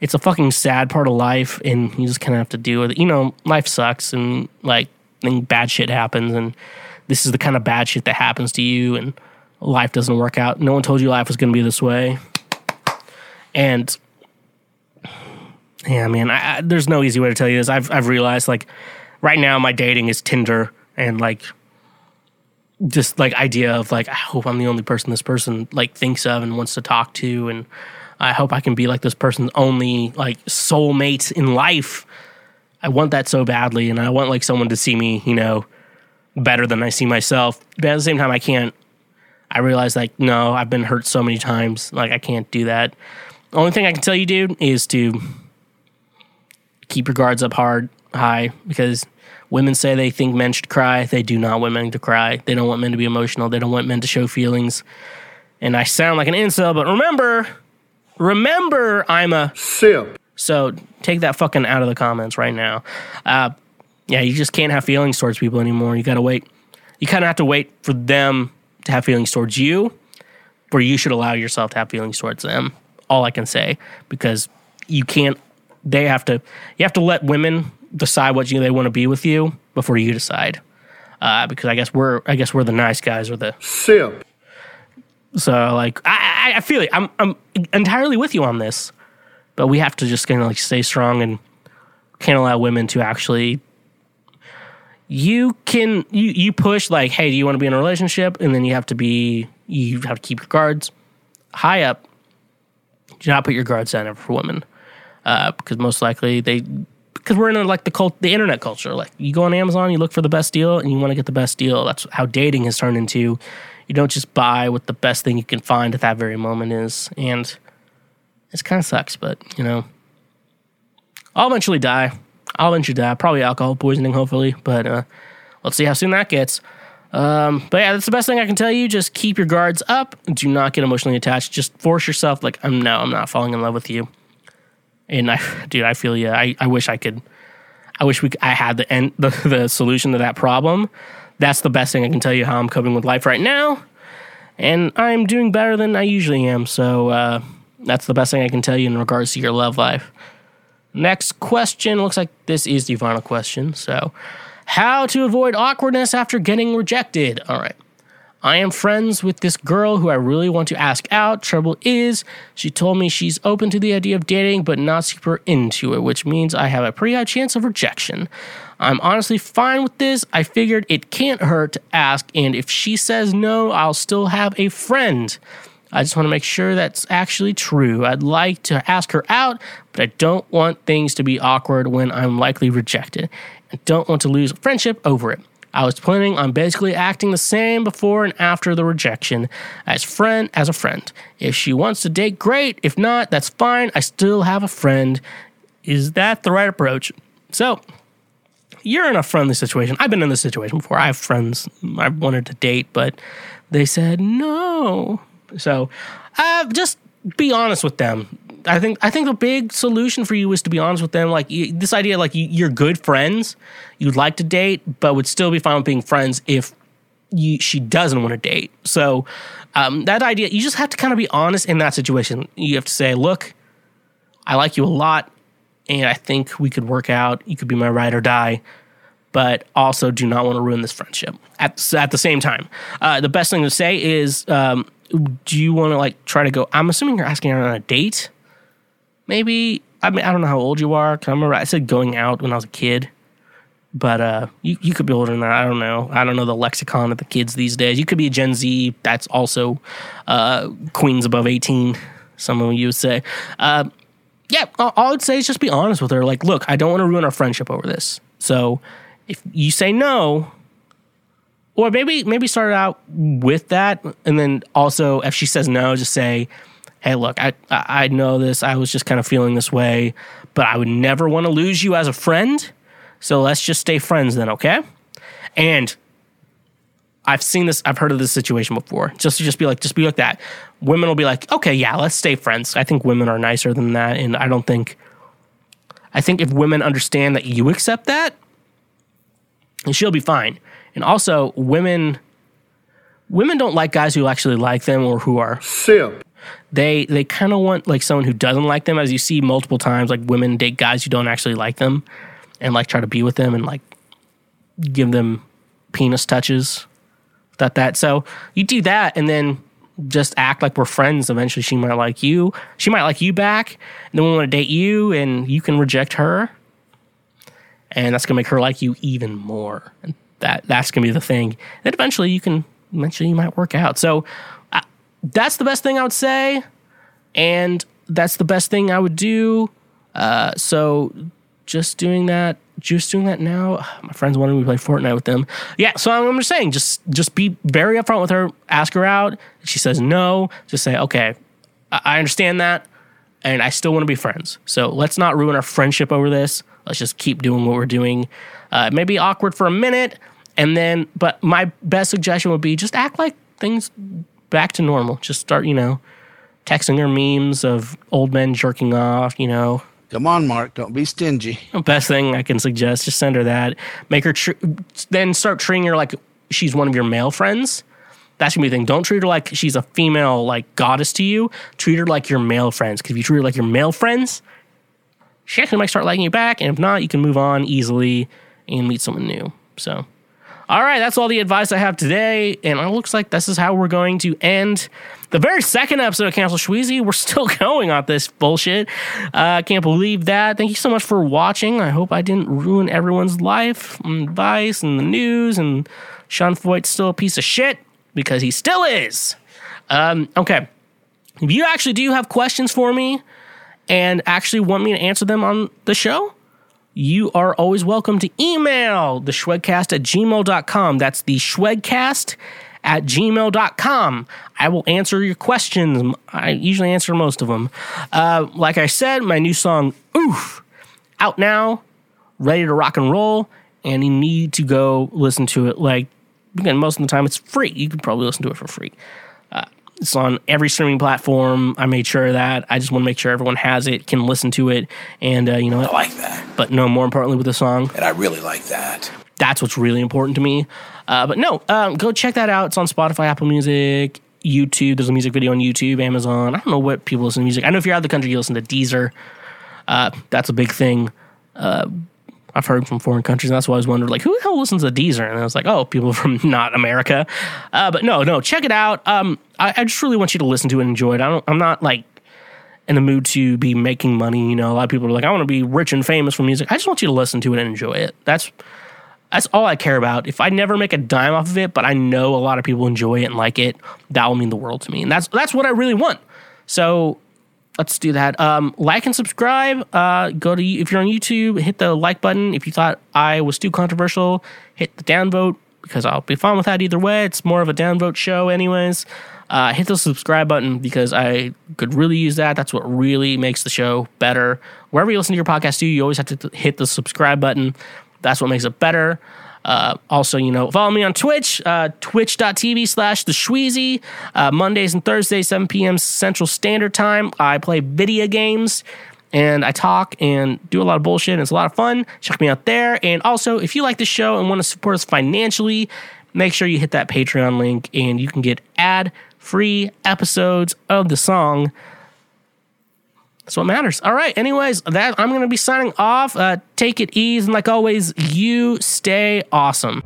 It's a fucking sad part of life and you just kind of have to deal with it. You know life sucks and like and bad shit happens and this is the kind of bad shit that happens to you and life doesn't work out. No one told you life was going to be this way. And yeah, man, I, I, there's no easy way to tell you this. I've I've realized like right now my dating is Tinder and like just like idea of like I hope I'm the only person this person like thinks of and wants to talk to and I hope I can be like this person's only like soulmate in life. I want that so badly and I want like someone to see me, you know, better than I see myself. But at the same time, I can't. I realize like no, I've been hurt so many times. Like I can't do that. The only thing I can tell you, dude, is to keep your guards up hard, high, because women say they think men should cry. They do not want men to cry. They don't want men to be emotional. They don't want men to show feelings. And I sound like an incel, but remember, remember, I'm a simp. So take that fucking out of the comments right now. Uh, yeah, you just can't have feelings towards people anymore. You got to wait. You kind of have to wait for them to have feelings towards you, or you should allow yourself to have feelings towards them. All I can say because you can't. They have to. You have to let women decide what you they want to be with you before you decide. Uh, because I guess we're I guess we're the nice guys or the simp. So like I I feel it. I'm I'm entirely with you on this, but we have to just kind of like stay strong and can't allow women to actually you can you you push like hey do you want to be in a relationship? And then you have to be you have to keep your guards high up. Do not put your guards down for women. Uh, because most likely they because we're in a, like the cult the internet culture. Like you go on amazon you look for the best deal and you want to get the best deal. That's how dating has turned into. You don't just buy what the best thing you can find at that very moment is. And it kind of sucks but you know. I'll eventually die I'll eventually die. Probably alcohol poisoning, hopefully. But uh, let's see how soon that gets. Um, but yeah, that's the best thing I can tell you. Just keep your guards up. Do not get emotionally attached. Just force yourself. Like I'm no, I'm not falling in love with you. And I, [LAUGHS] dude, I feel you. I, I wish I could. I wish we I had the end [LAUGHS] the, the solution to that problem. That's the best thing I can tell you how I'm coping with life right now, and I'm doing better than I usually am. So uh, that's the best thing I can tell you in regards to your love life. Next question looks like this is the final question. So, how to avoid awkwardness after getting rejected? All right. I am friends with this girl who I really want to ask out. Trouble is, she told me she's open to the idea of dating, but not super into it, which means I have a pretty high chance of rejection. I'm honestly fine with this. I figured it can't hurt to ask, and if she says no, I'll still have a friend. I just want to make sure that's actually true. I'd like to ask her out, but I don't want things to be awkward when I'm likely rejected. I don't want to lose friendship over it. I was planning on basically acting the same before and after the rejection, as friend as a friend. If she wants to date, great. If not, that's fine. I still have a friend. Is that the right approach? So, you're in a friendly situation. I've been in this situation before. I have friends I wanted to date, but they said no. So, uh, just be honest with them. I think I think the big solution for you is to be honest with them. Like you, this idea, like you, you're good friends, you'd like to date, but would still be fine with being friends if you, she doesn't want to date. So um, that idea, you just have to kind of be honest in that situation. You have to say, look, I like you a lot, and I think we could work out. You could be my ride or die but also do not want to ruin this friendship at, at the same time. Uh, the best thing to say is um, do you want to like try to go? I'm assuming you're asking her on a date. Maybe I mean I don't know how old you are. Cause I said going out when I was a kid. but uh, you you could be older than that. I don't know. I don't know the lexicon of the kids these days. You could be a Gen Z. That's also uh, queens above eighteen. Some of you would say. Uh, yeah, all I would say is just be honest with her. Like, look, I don't want to ruin our friendship over this. So if you say no, or maybe maybe start out with that, and then also if she says no, just say, "Hey, look, I I know this. I was just kind of feeling this way, but I would never want to lose you as a friend. So let's just stay friends then, okay?" And I've seen this. I've heard of this situation before. Just to just be like, just be like that. Women will be like, okay, yeah, let's stay friends. I think women are nicer than that, and I don't think. I think if women understand that you accept that, she'll be fine. And also, women, women don't like guys who actually like them or who are Simp. they they kind of want like someone who doesn't like them. As you see multiple times like women date guys who don't actually like them and like try to be with them and like give them penis touches. That that. So you do that and then just act like we're friends. Eventually she might like you. She might like you back. And then we want to date you and you can reject her. And that's gonna make her like you even more. And that that's gonna be the thing then eventually you can eventually you might work out so uh, that's the best thing i would say and that's the best thing I would do. Uh, so just doing that, just doing that now. [SIGHS] My friends wanted me to play Fortnite with them. Yeah, so I'm just saying, just just be very upfront with her. Ask her out. She says no, just say, okay, I, I understand that, and I still want to be friends. So let's not ruin our friendship over this. Let's just keep doing what we're doing. Uh, it may be awkward for a minute, and then, but my best suggestion would be just act like things back to normal. Just start, you know, texting her memes of old men jerking off, you know. Come on, Marc. Don't be stingy. [LAUGHS] Best thing I can suggest, just send her that. Make her, tr- then start treating her like she's one of your male friends. That's gonna be the thing. Don't treat her like she's a female, like goddess to you. Treat her like your male friends. Because if you treat her like your male friends, she actually might start liking you back. And if not, you can move on easily and meet someone new. So, all right, that's all the advice I have today. And it looks like this is how we're going to end the very second episode of Cancel Schweezy. We're [LAUGHS] still going on this bullshit. I uh, can't believe that. Thank you so much for watching. I hope I didn't ruin everyone's life and advice and the news. And Sean Feucht's still a piece of shit because he still is. Um, okay. If you actually do have questions for me and actually want me to answer them on the show, you are always welcome to email the Schwegcast at gmail.com. That's the Schwegcast at gmail.com. I will answer your questions. I usually answer most of them. Uh, like I said, my new song, Oof, out now, ready to rock and roll, and you need to go listen to it. Like, again, most of the time it's free. You can probably listen to it for free. Uh, it's on every streaming platform. I made sure of that. I just want to make sure everyone has it, can listen to it, and uh, you know I like that. But no, more importantly, with the song, And I really like that. that's what's really important to me. Uh, but no, um, go check that out. It's on Spotify, Apple Music, YouTube. There's a music video on YouTube, Amazon. I don't know what people listen to music. I know if you're out of the country, you listen to Deezer. Uh, that's a big thing. I've heard from foreign countries, and that's why I was wondering, like, who the hell listens to Deezer? And I was like, oh, people [LAUGHS] from not America. Uh, but no, no, check it out. Um, I, I just really want you to listen to it and enjoy it. I don't, I'm not like in the mood to be making money. You know, a lot of people are like, I want to be rich and famous from music. I just want you to listen to it and enjoy it. That's that's all I care about. If I never make a dime off of it, but I know a lot of people enjoy it and like it, that will mean the world to me. And that's that's what I really want. So let's do that. Um, like and subscribe. Uh, go to if you're on YouTube, hit the like button. If you thought I was too controversial, hit the downvote because I'll be fine with that either way. It's more of a downvote show, anyways. Uh, hit the subscribe button because I could really use that. That's what really makes the show better. Wherever you listen to your podcast, do you always have to hit the subscribe button. That's what makes it better. Uh, also, you know, follow me on Twitch, uh, twitch.tv slash the Schweezy. Uh, Mondays and Thursdays, 7 p.m. Central Standard Time. I play video games and I talk and do a lot of bullshit. And it's a lot of fun. Check me out there. And also, if you like the show and want to support us financially, make sure you hit that Patreon link and you can get ad free episodes of the song. That's what matters. All right. Anyways, that I'm going to be signing off. Uh, take it easy. And like always, you stay awesome.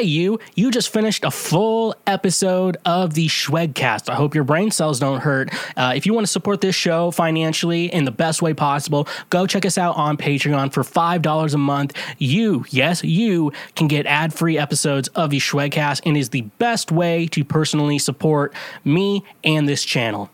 Hey, you, you just finished a full episode of the Schwegcast. I hope your brain cells don't hurt. Uh, if you want to support this show financially in the best way possible, go check us out on Patreon for $5 a month. You, yes, you can get ad free episodes of the Schwegcast and is the best way to personally support me and this channel.